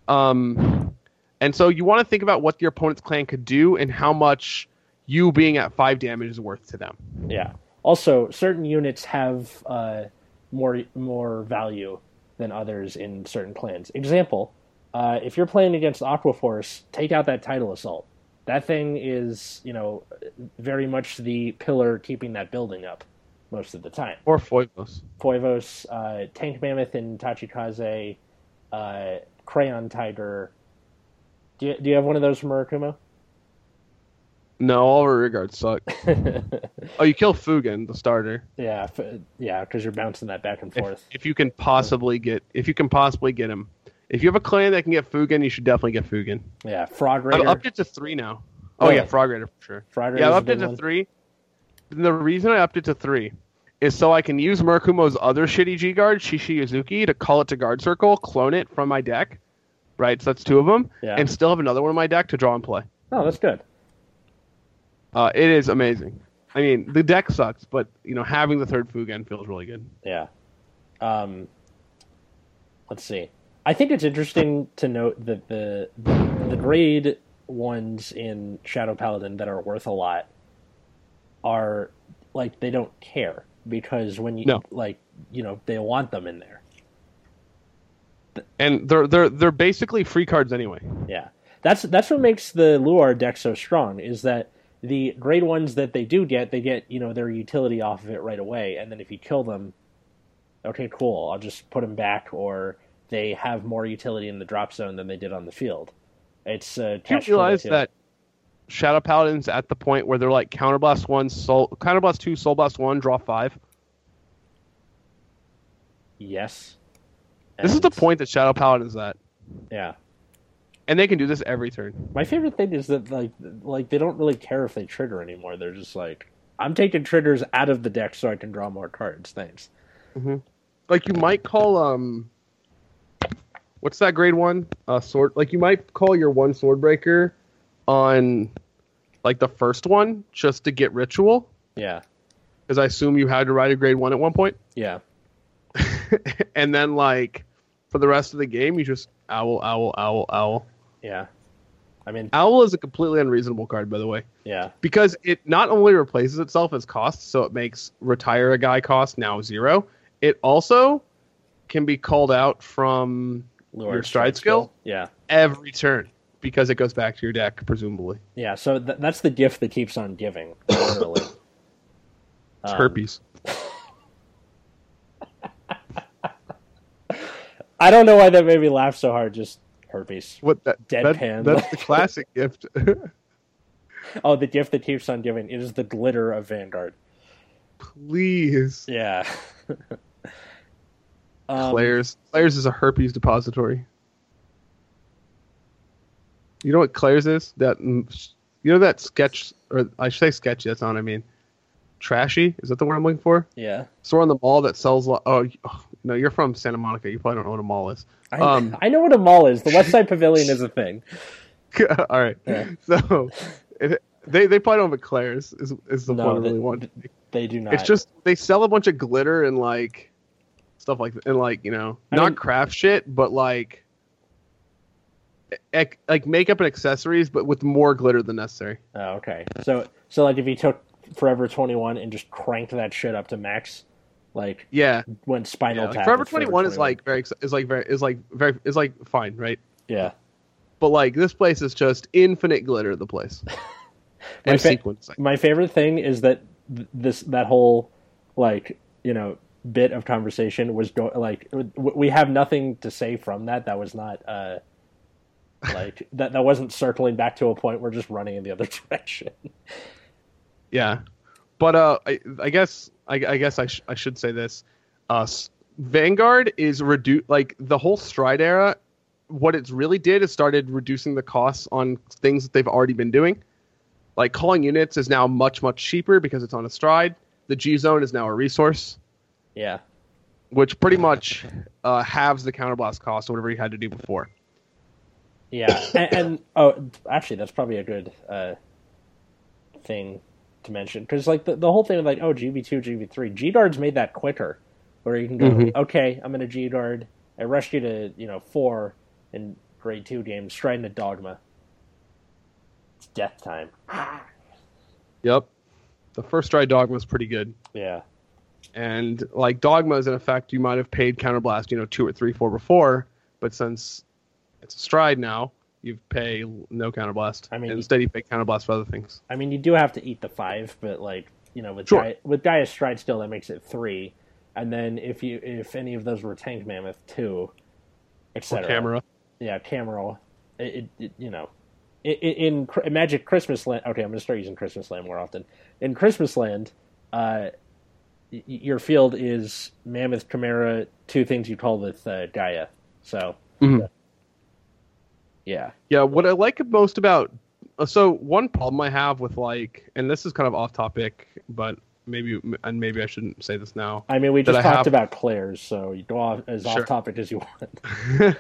Um, and so you want to think about what your opponent's clan could do and how much you being at five damage is worth to them. Yeah. Also, certain units have uh, more more value than others in certain clans. Example: uh, if you're playing against Aquaforce, take out that Tidal Assault. That thing is, you know, very much the pillar keeping that building up most of the time. Or Foivos. Foivos, uh, Tank Mammoth and Tachikaze, uh, Crayon Tiger. Do you, do you have one of those from Murakumo? No, all of our regards suck. oh, you kill Fugan, the starter. yeah, f- yeah, because you're bouncing that back and If, forth. if you can possibly get, if you can possibly get him. If you have a clan that can get Fugan, you should definitely get Fugan. Yeah, Frog Raider. I've Raider. upped it to three now. Oh Really? yeah, Frog Raider for sure. Frog Raider. Yeah, I upped it to one. three. And the reason I upped it to three is so I can use Murakumo's other shitty G guard, Shishi Yuzuki, to call it to guard circle, clone it from my deck. Right, so that's two of them, Yeah. and still have another one in my deck to draw and play. Oh, that's good. Uh, it is amazing. I mean, the deck sucks, but you know, having the third Fugan feels really good. Yeah. Um, let's see. I think it's interesting to note that the the, grade ones in Shadow Paladin that are worth a lot are like they don't care because when you No. like you know they want them in there. And they're they're they're basically free cards anyway. Yeah, that's that's what makes the Luard deck so strong. Is that the grade ones that they do get, they get you know their utility off of it right away, and then if you kill them, okay, cool, I'll just put them back, or they have more utility in the drop zone than they did on the field. It's uh, you realize to it, too. that Shadow Paladin's at the point where they're like counterblast one, soul counterblast two, soul blast one, draw five. Yes. This is the point that Shadow Paladin's at, Yeah. and they can do this every turn. My favorite thing is that like like they don't really care if they trigger anymore. They're just like, I'm taking triggers out of the deck so I can draw more cards. Thanks. Like you might call um, what's that grade one? Uh, sword. Like you might call your one sword breaker on, like the first one just to get ritual, Yeah. because I assume you had to ride a grade one at one point, Yeah. and then like for the rest of the game you just owl, owl, owl, owl. Yeah. I mean, Owl is a completely unreasonable card, by the way. yeah. because it not only replaces itself as cost, so it makes retire a guy cost now zero. It also can be called out from Lure Your stride skill? Yeah. every turn because it goes back to your deck, presumably. Yeah. So th- that's the gift that keeps on giving. Literally. It's Um, herpes. I don't know why that made me laugh so hard. Just herpes. What that, that deadpan. that's the classic gift. Oh, the gift that keeps on giving. It is the glitter of Vanguard. Please, Yeah. Um, Claire's Claire's is a herpes depository. You know what Claire's is? That mm, you know that sketch, or I should say sketchy. That's not what I mean. Trashy is that the word I'm looking for? Yeah. store on the mall that sells. Lo- oh, oh, no, you're from Santa Monica. You probably don't know what a mall is. I, Um, I know what a mall is. The West Side Pavilion is a thing. All right. Yeah. So it, they they probably don't have a Claire's. Is is the No, one I really want. They do not. It's just they sell a bunch of glitter and like stuff like that. and like you know I not mean- craft shit, but like ec- like makeup and accessories, but with more glitter than necessary. Oh, okay. So, so like if you took Forever Twenty One and just cranked that shit up to max, like Yeah. went Spinal yeah like Tap. Forever with Twenty One is like very ex- is like very is like very is like fine, right? yeah. But like this place is just infinite glitter. The place My and fa- sequence. My favorite thing is that th- this that whole like you know bit of conversation was go- like we have nothing to say from that. That was not uh like that. That wasn't circling back to a point. We're just running in the other direction. Yeah, but uh, I, I guess I, I guess I, sh- I should say this. Uh, Vanguard is reduce like the whole Stride era. What it's really did is started reducing the costs on things that they've already been doing. Like calling units is now much much cheaper because it's on a Stride. The G Zone is now a resource, Yeah. which pretty much uh, halves the counterblast cost of whatever you had to do before. Yeah, and, and oh, actually, that's probably a good uh, thing to mention because, like, the, the whole thing of like, oh, GB two, GB three, G guards made that quicker, where you can go, Mhm. okay, I'm in a G guard, I rushed you to you know four in grade two games, straight into dogma. It's death time. Yep, the first try Dogma was pretty good. Yeah, and like dogma is in effect you might have paid counterblast you know two or three four before but since it's a stride now you pay no counterblast I mean- instead you pay counterblast for other things I mean, you do have to eat the five, but like you know, with Sure. Gaia, with Gaia Stride still, that makes it three. And then if you if any of those were Tank Mammoth two, etc. Chimera yeah, Chimera. It, it, it you know, in, in, in Magic Christmas Land. Okay, I'm going to start using Christmas Land more often. In Christmas Land, uh, your field is Mammoth, Chimera, two things you call with uh, Gaia. So, Mhm. yeah, yeah what i like most about uh, so one problem i have with like and this is kind of off topic but maybe and maybe i shouldn't say this now I mean, we just talked have- about Claire's, so you go off as Sure. off topic as you want.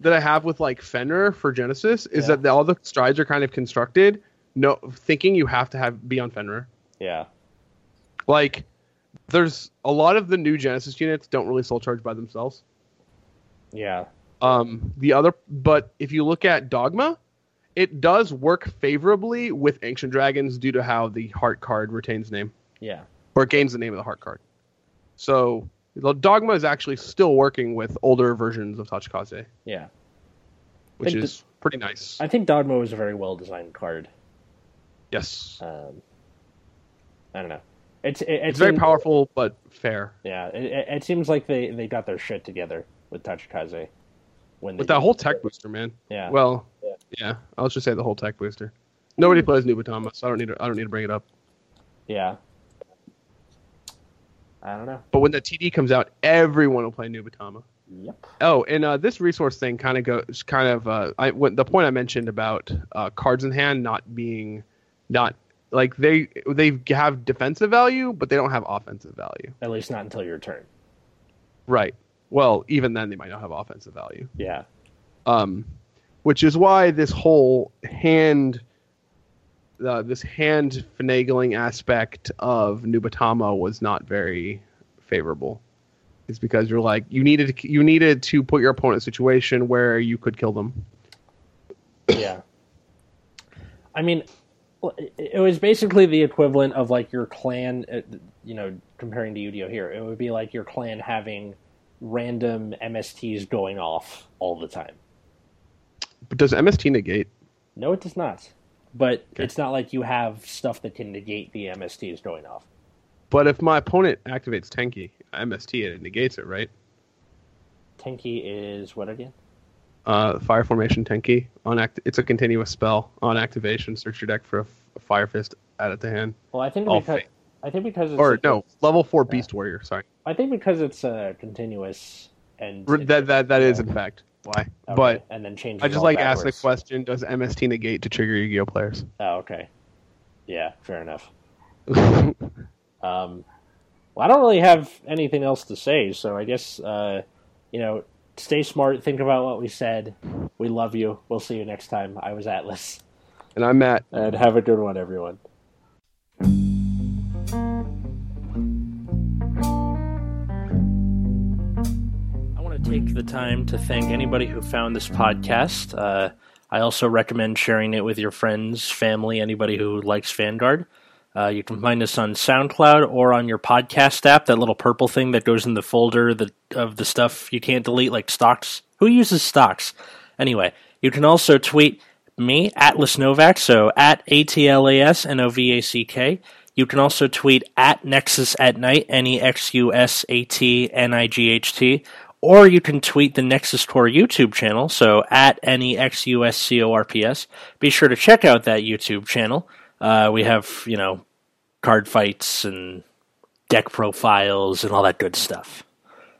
that I have with like Fenrir for Genesis is Yeah. that the, all the strides are kind of constructed no thinking you have to have be on Fenrir. Yeah, Like there's a lot of the new Genesis units don't really soul charge by themselves. yeah, Um, the other, but if you look at Dogma, it does work favorably with Ancient Dragons due to how the Heart card retains name Yeah. or gains the name of the Heart card. So Dogma is actually still working with older versions of Tachikaze, Yeah. which is pretty nice. I think Dogma was a very well designed card. yes, Um, I don't know. It's it, it's very powerful but fair. Yeah, it, it, it seems like they, they got their shit together with Tachikaze. When With that whole tech booster, man. yeah, Well, Yeah. yeah, I'll just say the whole tech booster. Nobody plays Nubatama, so I don't need to, I don't need to bring it up. yeah. I don't know. But when the TD comes out, everyone will play Nubatama. Yep. Oh, and uh, this resource thing kind of goes kind of uh, I when, the point I mentioned about uh, cards in hand not being not like they they have defensive value, but they don't have offensive value. At least not until your turn. Right. Well, even then they might not have offensive value. Yeah. Um, which is why this whole hand, uh, this hand finagling aspect of Nubatama was not very favorable. Is because you're like you needed to, you needed to put your opponent in a situation where you could kill them. Yeah. I mean, it- was basically the equivalent of like your clan, uh, you know, comparing to Yu-Gi-Oh here. It would be like your clan having random MSTs going off all the time. But does MST negate? No, it does not. But Okay. it's not like you have stuff that can negate the MSTs going off. But if my opponent activates Tenki, MST, it negates it, right? Tenki is what again? Uh, fire formation Tenki on act. It's a continuous spell on activation. Search your deck for a, f- a Fire Fist. Add it to hand. Well, I think All because fake. I think because it's Or no, level four Beast Warrior. Sorry, I think because it's uh, continuous and R- that that that is in fact why. Okay, But and then change. I just like ask the question: Does MST negate to trigger Yu-Gi-Oh players? Oh, okay. Yeah, fair enough. Um, well, I don't really have anything else to say, so I guess uh, you know, stay smart. Think about what we said. We love you. We'll see you next time. I was Atlas, and I'm Matt. and have a good one, everyone. I want to take the time to thank anybody who found this podcast. Uh, I also recommend sharing it with your friends, family, anybody who likes Vanguard. Uh, you can find us on SoundCloud or on your podcast app, that little purple thing that goes in the folder that, of the stuff you can't delete, like stocks. Who uses stocks? Anyway, you can also tweet me, Atlas Novack, so at A T L A S N O V A C K. You can also tweet at Nexus at Night, N E X U S A T N I G H T, or you can tweet the Nexus Corps YouTube channel, so at N E X U S C O R P S. Be sure to check out that YouTube channel. Uh, we have, you know, card fights and deck profiles and all that good stuff.